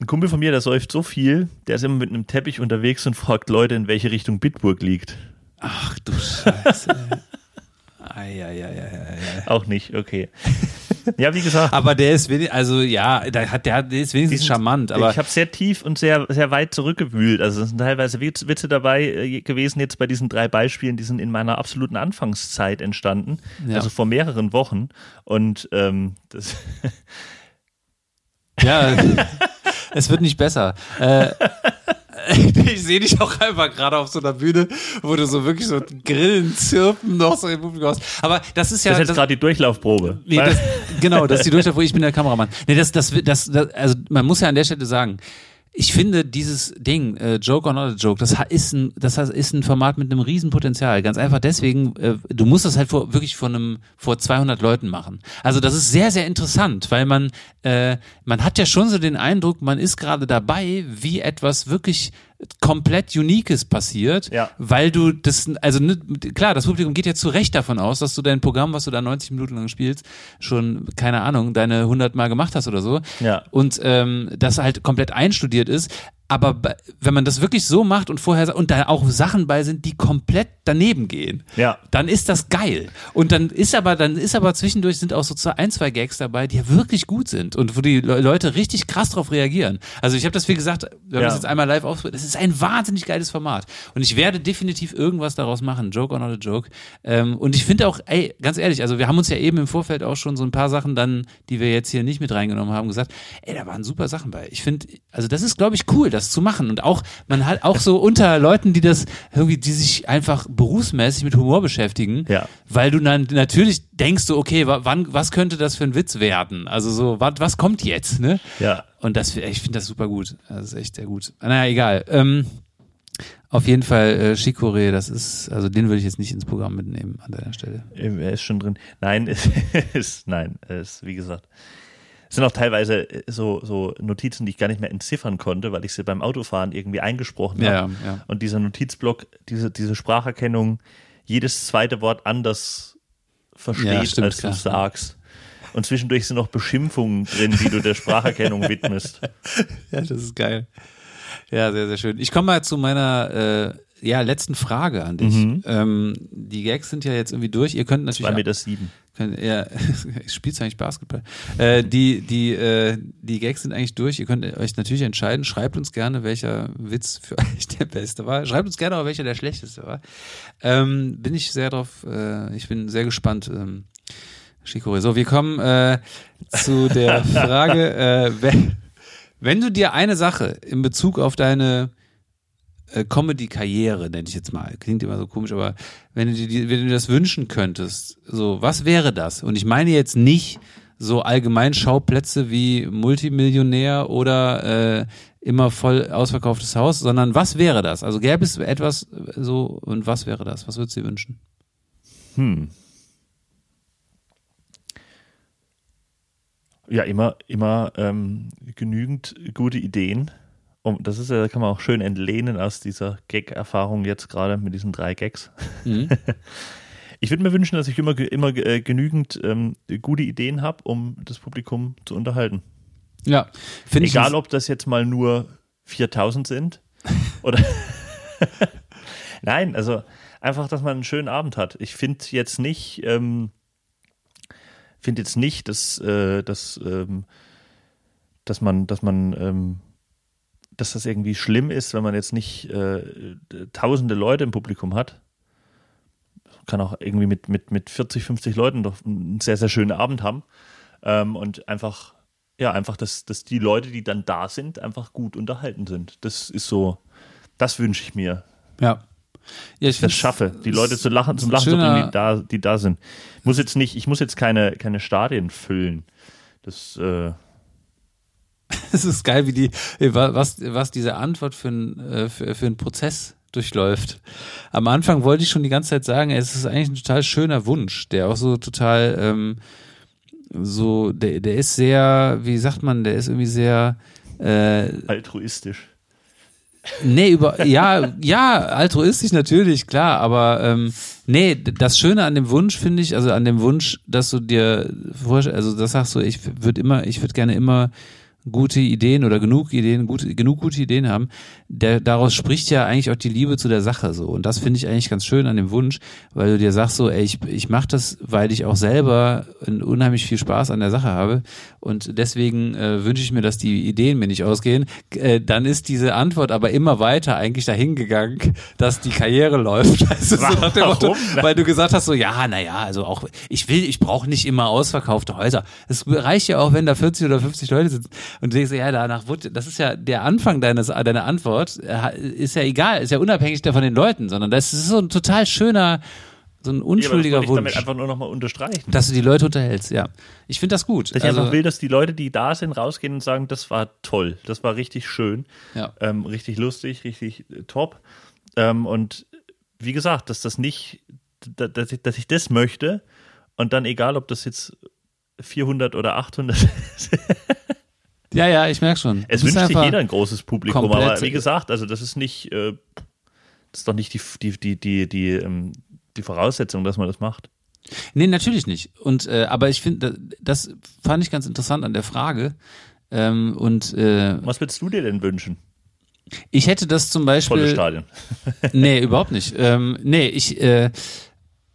Ein Kumpel von mir, der säuft so viel, der ist immer mit einem Teppich unterwegs und fragt Leute, in welche Richtung Bitburg liegt. Ach du Scheiße. Eieieiei. Auch nicht, okay. Ja, wie gesagt, Aber der ist wenig, also ja, der hat, der, hat- der ist wenigstens sind- charmant, aber ich habe sehr tief und sehr, sehr weit zurückgewühlt. Also es sind teilweise Witz- Witze dabei äh, gewesen, jetzt bei diesen drei Beispielen, die sind in meiner absoluten Anfangszeit entstanden, Ja. also vor mehreren Wochen. Und ähm, das, ja, <laughs> es wird nicht besser. Äh, <laughs> ich sehe dich auch einfach gerade auf so einer Bühne, wo du so wirklich so Grillen, Zirpen noch so im Publikum hast. Aber das ist ja. das ist jetzt gerade die Durchlaufprobe. Nee, das, <laughs> genau, das ist die wo ich bin der Kameramann. Nee, das, das, das, das, also man muss ja an der Stelle sagen, ich finde dieses Ding, äh, Joke or not a Joke, das ist ein, das ist ein Format mit einem riesen Potenzial. Ganz einfach deswegen, äh, du musst das halt vor, wirklich vor einem, vor 200 Leuten machen. Also das ist sehr, sehr interessant, weil man, äh, man hat ja schon so den Eindruck, man ist gerade dabei, wie etwas wirklich komplett Uniques passiert, Ja. weil du das, also ne, klar, das Publikum geht ja zu Recht davon aus, dass du dein Programm, was du da 90 Minuten lang spielst, schon, keine Ahnung, deine 100 Mal gemacht hast oder so. Ja. Und ähm, das halt komplett einstudiert ist. Aber wenn man das wirklich so macht und vorher und da auch Sachen bei sind, die komplett daneben gehen, Ja. dann ist das geil. Und dann ist aber, dann ist aber zwischendurch sind auch so ein, zwei Gags dabei, die ja wirklich gut sind und wo die Le Leute richtig krass drauf reagieren. Also ich habe das, wie gesagt, wir haben Ja. das jetzt einmal live ausprobiert. Es ist ein wahnsinnig geiles Format. Und ich werde definitiv irgendwas daraus machen. Joke or not a joke. Ähm, und ich finde auch, ey, ganz ehrlich, also wir haben uns ja eben im Vorfeld auch schon so ein paar Sachen dann, die wir jetzt hier nicht mit reingenommen haben, gesagt, ey, da waren super Sachen bei. Ich finde, also das ist, glaube ich, cool, das zu machen. Und auch, man hat auch so unter Leuten, die das irgendwie, die sich einfach berufsmäßig mit Humor beschäftigen, Ja. weil du dann natürlich denkst du, okay, wa- wann, was könnte das für ein Witz werden? Also so, was, was kommt jetzt, ne? Ja. Und das, ich finde das super gut. Das ist echt sehr gut. Naja, egal. Ähm, auf jeden Fall äh, Chicorée, das ist, also den würde ich jetzt nicht ins Programm mitnehmen an deiner Stelle. Er ist schon drin. Nein, <laughs> es ist, nein, ist, wie gesagt. Es sind auch teilweise äh, so, so Notizen, die ich gar nicht mehr entziffern konnte, weil ich sie beim Autofahren irgendwie eingesprochen Ja, habe. ja. Und dieser Notizblock, diese, diese Spracherkennung, jedes zweite Wort anders versteht, Ja, stimmt, als du klar. sagst. Und zwischendurch sind noch Beschimpfungen drin, die du der Spracherkennung widmest. <laughs> Ja, das ist geil. Ja, sehr, sehr schön. Ich komme mal zu meiner äh, ja, letzten Frage an dich. Mhm. Ähm, die Gags sind ja jetzt irgendwie durch. Ihr könnt natürlich. Zwei Meter sieben. Könnt, ja, <laughs> spielst eigentlich Basketball? Äh, die, die, äh, die Gags sind eigentlich durch. Ihr könnt euch natürlich entscheiden. Schreibt uns gerne, welcher Witz für <laughs> euch der beste war. Schreibt uns gerne auch, welcher der schlechteste war. Ähm, bin ich sehr drauf, äh, ich bin sehr gespannt. Ähm, Chicorée. So, wir kommen äh, zu der <laughs> Frage, äh, wenn, wenn du dir eine Sache in Bezug auf deine Comedy-Karriere, nenne ich jetzt mal, klingt immer so komisch, aber wenn du dir, wenn du das wünschen könntest, so, was wäre das? Und ich meine jetzt nicht so allgemein Schauplätze wie Multimillionär oder äh, immer voll ausverkauftes Haus, sondern was wäre das? Also gäbe es etwas so und was wäre das? Was würdest du dir wünschen? Hm. Ja, immer, immer ähm, genügend gute Ideen. Und das ist ja, da kann man auch schön entlehnen aus dieser Gag-Erfahrung jetzt gerade mit diesen drei Gags. Mhm. <laughs> Ich würde mir wünschen, dass ich immer, immer äh, genügend ähm, gute Ideen habe, um das Publikum zu unterhalten. Ja, finde ich. Egal, ob das jetzt mal nur 4000 sind <laughs> oder. <laughs> Nein, also einfach, dass man einen schönen Abend hat. Ich finde jetzt nicht, ähm, finde jetzt nicht, dass, äh, dass, ähm, dass man, dass man, ähm, dass das irgendwie schlimm ist, wenn man jetzt nicht äh, tausende Leute im Publikum hat kann auch irgendwie mit, mit, mit 40, 50 Leuten doch einen sehr, sehr schönen Abend haben. Ähm, und einfach, ja, einfach, dass, dass die Leute, die dann da sind, einfach gut unterhalten sind. Das ist so, das wünsche ich mir. Ja. Ja, ich das schaffe, die Leute zu lachen, zum Lachen zu bringen, die da, die da sind. Ich muss jetzt nicht, ich muss jetzt keine, keine Stadien füllen. Das, äh, <laughs> es ist geil, wie die, was, was diese Antwort für, ein, äh, für, für einen Prozess durchläuft. Am Anfang wollte ich schon die ganze Zeit sagen, es ist eigentlich ein total schöner Wunsch, der auch so total ähm, so, der, der ist sehr, wie sagt man, der ist irgendwie sehr äh, altruistisch. Nee, über ja, ja, altruistisch natürlich, klar, aber ähm, nee, das Schöne an dem Wunsch finde ich, also an dem Wunsch, dass du dir vorstellst, also das sagst du, ich würde immer, ich würde gerne immer gute Ideen oder genug Ideen, gute, genug gute Ideen haben, der, daraus spricht ja eigentlich auch die Liebe zu der Sache so. Und das finde ich eigentlich ganz schön an dem Wunsch, weil du dir sagst so, ey, ich, ich mache das, weil ich auch selber unheimlich viel Spaß an der Sache habe. Und deswegen äh, wünsche ich mir, dass die Ideen mir nicht ausgehen. Äh, dann ist diese Antwort aber immer weiter eigentlich dahin gegangen, dass die Karriere läuft. <laughs> Also so Motto, weil du gesagt hast, so, ja, naja, also auch, ich will, ich brauche nicht immer ausverkaufte Häuser. Es reicht ja auch, wenn da 40 oder 50 Leute sitzen. Und du denkst, ja, danach wurde, das ist ja der Anfang deines, deiner Antwort, äh, ist ja egal, ist ja unabhängig von den Leuten, sondern das ist so ein total schöner, so ein unschuldiger ja, Wunsch. Ich damit einfach nur nochmal unterstreichen. Dass du die Leute unterhältst, ja. Ich finde das gut. Dass ich also, einfach will, dass die Leute, die da sind, rausgehen und sagen, das war toll, das war richtig schön, ja. ähm, richtig lustig, richtig äh, top. Ähm, und wie gesagt, dass das nicht, dass ich, dass ich das möchte und dann egal, ob das jetzt 400 oder 800 <laughs> Ja, ja, ich merke schon. Es wünscht sich jeder ein großes Publikum, aber wie gesagt, also das ist nicht, äh, das ist doch nicht die, die, die, die, die, ähm, die Voraussetzung, dass man das macht. Nee, natürlich nicht. Und äh, aber ich finde, das fand ich ganz interessant an der Frage. Ähm, und äh, was würdest du dir denn wünschen? Ich hätte das zum Beispiel. Volle Stadion. <laughs> nee, überhaupt nicht. Ähm, nee, ich, äh,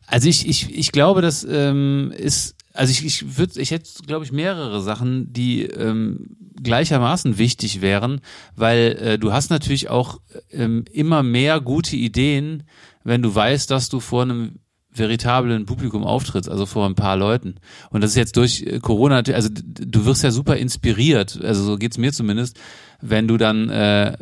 also ich, ich, ich glaube, das ähm, ist also ich, ich würde, ich hätte, glaube ich, mehrere Sachen, die ähm, gleichermaßen wichtig wären, weil äh, du hast natürlich auch ähm, immer mehr gute Ideen, wenn du weißt, dass du vor einem veritablen Publikum auftrittst, also vor ein paar Leuten. Und das ist jetzt durch äh, Corona, also du wirst ja super inspiriert, also so geht's mir zumindest, wenn du dann, äh,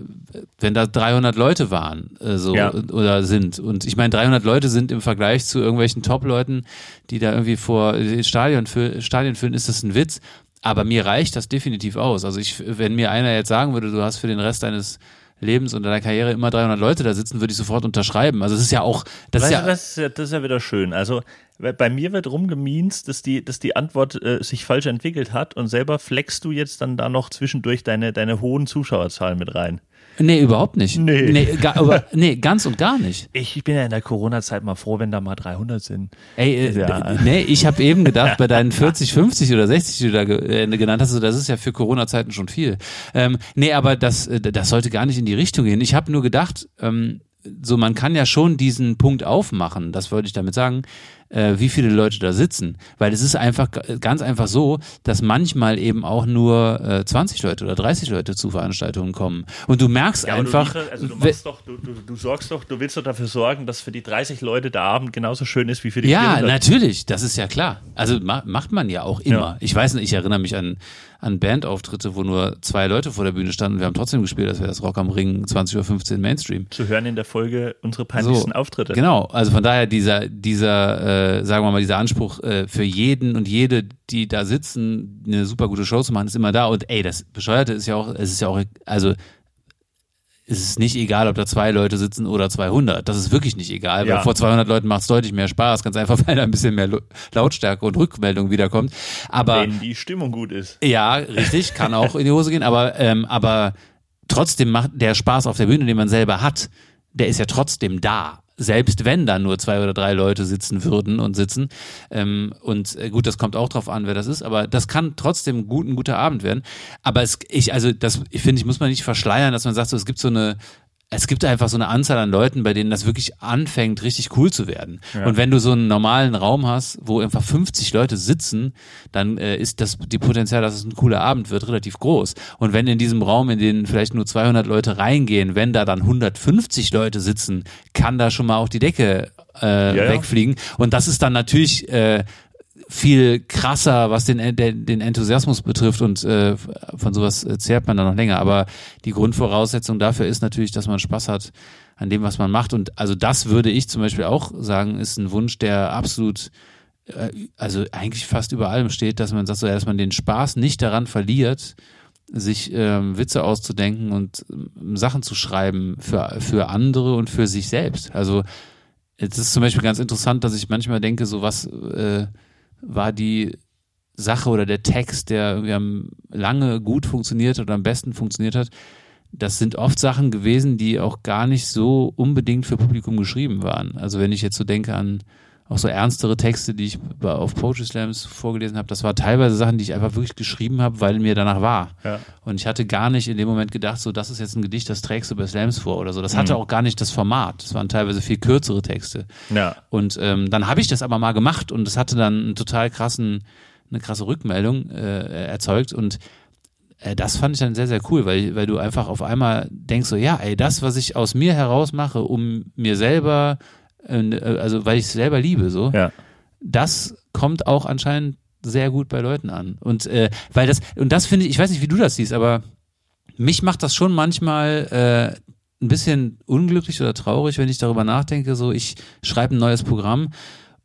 wenn da 300 Leute waren, äh, so ja. oder sind. Und ich meine, 300 Leute sind im Vergleich zu irgendwelchen Top-Leuten, die da irgendwie vor Stadion, fü Stadion füllen, ist das ein Witz. Aber mir reicht das definitiv aus. Also ich, wenn mir einer jetzt sagen würde, du hast für den Rest deines Lebens und deiner Karriere immer 300 Leute da sitzen, würde ich sofort unterschreiben. Also es ist ja auch, das weißt ist ja, das ist ja, das ist ja wieder schön. Also bei mir wird rumgemienst, dass die, dass die Antwort äh, sich falsch entwickelt hat und selber flexst du jetzt dann da noch zwischendurch deine, deine hohen Zuschauerzahlen mit rein. Nee, überhaupt nicht. Nee. Nee, gar, aber, nee, ganz und gar nicht. <laughs> Ich bin ja in der Corona-Zeit mal froh, wenn da mal 300 sind. Ey, äh, ja. nee, ich habe eben gedacht, bei deinen <laughs> 40, 50 oder 60, die du da äh, genannt hast, das ist ja für Corona-Zeiten schon viel. Ähm, nee, aber das, äh, das sollte gar nicht in die Richtung gehen. Ich habe nur gedacht, ähm, so man kann ja schon diesen Punkt aufmachen, das wollte ich damit sagen, äh, wie viele Leute da sitzen. Weil es ist einfach ganz einfach so, dass manchmal eben auch nur äh, 20 Leute oder 30 Leute zu Veranstaltungen kommen. Und du merkst Ja, einfach. Du, also du, machst doch, du, du, sorgst doch, du willst doch dafür sorgen, dass für die 30 Leute der Abend genauso schön ist wie für die Ja, 400. natürlich, das ist ja klar. Also ma macht man ja auch immer. Ja. Ich weiß nicht, ich erinnere mich an, an Bandauftritte, wo nur zwei Leute vor der Bühne standen. Wir haben trotzdem gespielt, das wäre das Rock am Ring 20.15 Uhr Mainstream. Zu hören in der Folge unsere peinlichsten Auftritte. Genau, also von daher dieser, dieser, äh, sagen wir mal, dieser Anspruch äh, für jeden und jede, die da sitzen, eine super gute Show zu machen, ist immer da. Und ey, das Bescheuerte ist ja auch, es ist ja auch, also es ist nicht egal, ob da zwei Leute sitzen oder 200. Das ist wirklich nicht egal, Ja. weil vor 200 Leuten macht es deutlich mehr Spaß, ganz einfach, <laughs> weil da ein bisschen mehr Lautstärke und Rückmeldung wiederkommt. Aber Wenn die Stimmung gut ist. ja, richtig, kann auch in die Hose gehen, aber, ähm, aber trotzdem macht der Spaß auf der Bühne, den man selber hat, der ist ja trotzdem da. Selbst wenn da nur zwei oder drei Leute sitzen würden und sitzen. Ähm, und äh, gut, das kommt auch drauf an, wer das ist, aber das kann trotzdem gut, ein guter Abend werden. Aber es, ich, also das, ich finde, ich muss man nicht verschleiern, dass man sagt, so, es gibt so eine, es gibt einfach so eine Anzahl an Leuten, bei denen das wirklich anfängt, richtig cool zu werden. Und wenn du so einen normalen Raum hast, wo einfach 50 Leute sitzen, dann äh, ist das die Potenzial, dass es ein cooler Abend wird, relativ groß. Und wenn in diesem Raum, in den vielleicht nur 200 Leute reingehen, wenn da dann 150 Leute sitzen, kann da schon mal auch die Decke äh, ja. wegfliegen. Und das ist dann natürlich äh, viel krasser, was den, den, den Enthusiasmus betrifft und äh, von sowas äh, zehrt man dann noch länger. Aber die Grundvoraussetzung dafür ist natürlich, dass man Spaß hat an dem, was man macht. Und also das würde ich zum Beispiel auch sagen, ist ein Wunsch, der absolut, äh, also eigentlich fast über allem steht, dass man sagt, so, dass man den Spaß nicht daran verliert, sich ähm, Witze auszudenken und ähm, Sachen zu schreiben für, für andere und für sich selbst. Also es ist zum Beispiel ganz interessant, dass ich manchmal denke, so was äh, war die Sache oder der Text, der irgendwie lange gut funktioniert oder am besten funktioniert hat. Das sind oft Sachen gewesen, die auch gar nicht so unbedingt für Publikum geschrieben waren. Also wenn ich jetzt so denke an auch so ernstere Texte, die ich auf Poetry Slams vorgelesen habe, das war teilweise Sachen, die ich einfach wirklich geschrieben habe, weil mir danach war. Ja. Und ich hatte gar nicht in dem Moment gedacht, so das ist jetzt ein Gedicht, das trägst du bei Slams vor oder so. Das hatte auch gar nicht das Format. Das waren teilweise viel kürzere Texte. Ja. Und ähm, dann habe ich das aber mal gemacht und es hatte dann einen total krassen, eine krasse Rückmeldung äh, erzeugt und äh, das fand ich dann sehr, sehr cool, weil, weil du einfach auf einmal denkst so, ja, ey, das, was ich aus mir heraus mache, um mir selber, also weil ich es selber liebe, so, Ja. das kommt auch anscheinend sehr gut bei Leuten an. Und äh, weil das, und das finde ich, ich weiß nicht, wie du das siehst, aber mich macht das schon manchmal äh, ein bisschen unglücklich oder traurig, wenn ich darüber nachdenke, so ich schreibe ein neues Programm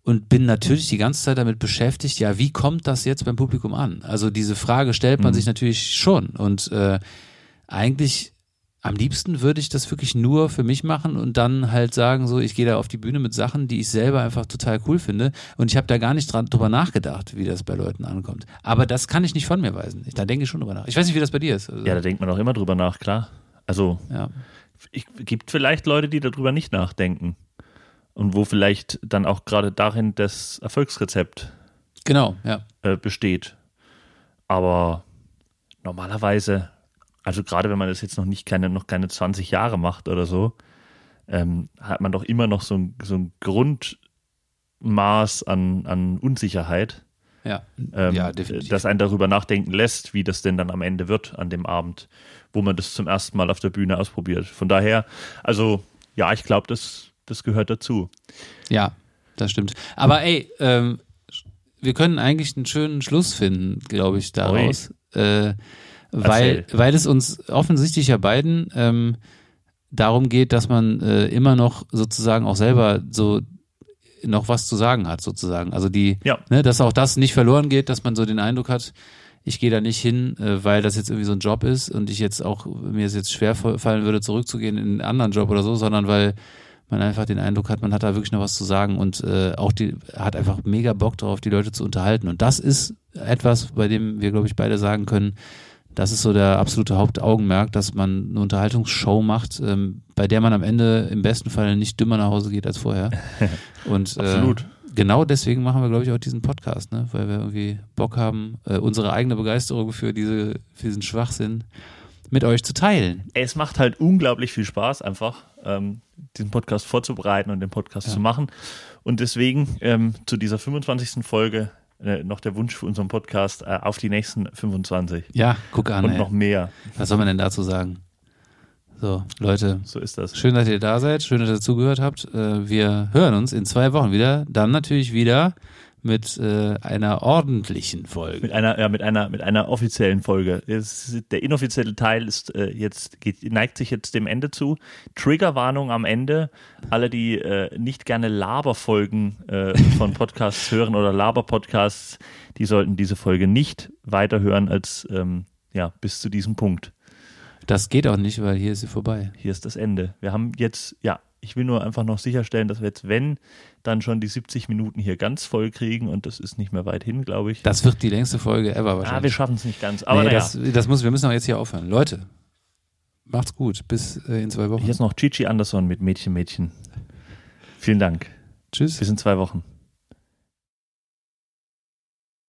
und bin natürlich die ganze Zeit damit beschäftigt, ja, wie kommt das jetzt beim Publikum an? Also diese Frage stellt man sich natürlich schon und äh, eigentlich am liebsten würde ich das wirklich nur für mich machen und dann halt sagen, so, ich gehe da auf die Bühne mit Sachen, die ich selber einfach total cool finde. Und ich habe da gar nicht dran, drüber nachgedacht, wie das bei Leuten ankommt. Aber das kann ich nicht von mir weisen. Ich, da denke ich schon drüber nach. Ich weiß nicht, wie das bei dir ist. Also, ja, da denkt man auch immer drüber nach, klar. Also ja. ich, gibt vielleicht Leute, die darüber nicht nachdenken. Und wo vielleicht dann auch gerade darin das Erfolgsrezept Genau, ja. äh, besteht. Aber normalerweise, also gerade wenn man das jetzt noch nicht keine, noch keine 20 Jahre macht oder so, ähm, hat man doch immer noch so ein, so ein Grundmaß an, an Unsicherheit, Ja, ähm, ja definitiv. das einen darüber nachdenken lässt, wie das denn dann am Ende wird an dem Abend, wo man das zum ersten Mal auf der Bühne ausprobiert. Von daher, also ja, ich glaube, das, das gehört dazu. Ja, das stimmt. Aber ey, ähm, wir können eigentlich einen schönen Schluss finden, glaube ich, daraus. Äh, weil, Erzähl. weil es uns offensichtlich ja beiden ähm, darum geht, dass man äh, immer noch sozusagen auch selber so noch was zu sagen hat, sozusagen. Also die, Ja. ne, dass auch das nicht verloren geht, dass man so den Eindruck hat, ich gehe da nicht hin, äh, weil das jetzt irgendwie so ein Job ist und ich jetzt auch, mir es jetzt schwer fallen würde, zurückzugehen in einen anderen Job oder so, sondern weil man einfach den Eindruck hat, man hat da wirklich noch was zu sagen und äh, auch die hat einfach mega Bock drauf, die Leute zu unterhalten. Und das ist etwas, bei dem wir, glaube ich, beide sagen können, das ist so der absolute Hauptaugenmerk, dass man eine Unterhaltungsshow macht, ähm, bei der man am Ende im besten Fall nicht dümmer nach Hause geht als vorher. <laughs> Und Absolut. Äh, genau deswegen machen wir, glaube ich, auch diesen Podcast, ne? weil wir irgendwie Bock haben, äh, unsere eigene Begeisterung für, diese, für diesen Schwachsinn mit euch zu teilen. Es macht halt unglaublich viel Spaß, einfach ähm, diesen Podcast vorzubereiten und den Podcast ja. zu machen. Und deswegen ähm, zu dieser 25. Folge äh, noch der Wunsch für unseren Podcast äh, auf die nächsten 25. Ja, guck an. Und ey. noch mehr. Was soll man denn dazu sagen? So, Leute. So ist das. Schön, dass ihr da seid. Schön, dass ihr zugehört habt. Äh, wir hören uns in zwei Wochen wieder. Dann natürlich wieder mit äh, einer ordentlichen Folge. Mit einer, ja, mit einer, mit einer offiziellen Folge. Es, der inoffizielle Teil ist äh, jetzt, geht, neigt sich jetzt dem Ende zu. Triggerwarnung am Ende. Alle, die äh, nicht gerne Laberfolgen äh, von Podcasts <laughs> hören oder Laber-Podcasts, die sollten diese Folge nicht weiterhören als ähm, ja, bis zu diesem Punkt. Das geht auch nicht, weil hier ist sie vorbei. Hier ist das Ende. Wir haben jetzt, ja, ich will nur einfach noch sicherstellen, dass wir jetzt, wenn, dann schon die 70 Minuten hier ganz voll kriegen und das ist nicht mehr weit hin, glaube ich. Das wird die längste Folge ever wahrscheinlich. Ah, wir schaffen es nicht ganz. Aber nee, naja. das, das muss, wir müssen auch jetzt hier aufhören. Leute, macht's gut. Bis äh, in zwei Wochen. Hier ist noch Gigi Anderson mit Mädchen, Mädchen. Vielen Dank. Tschüss. Bis in zwei Wochen.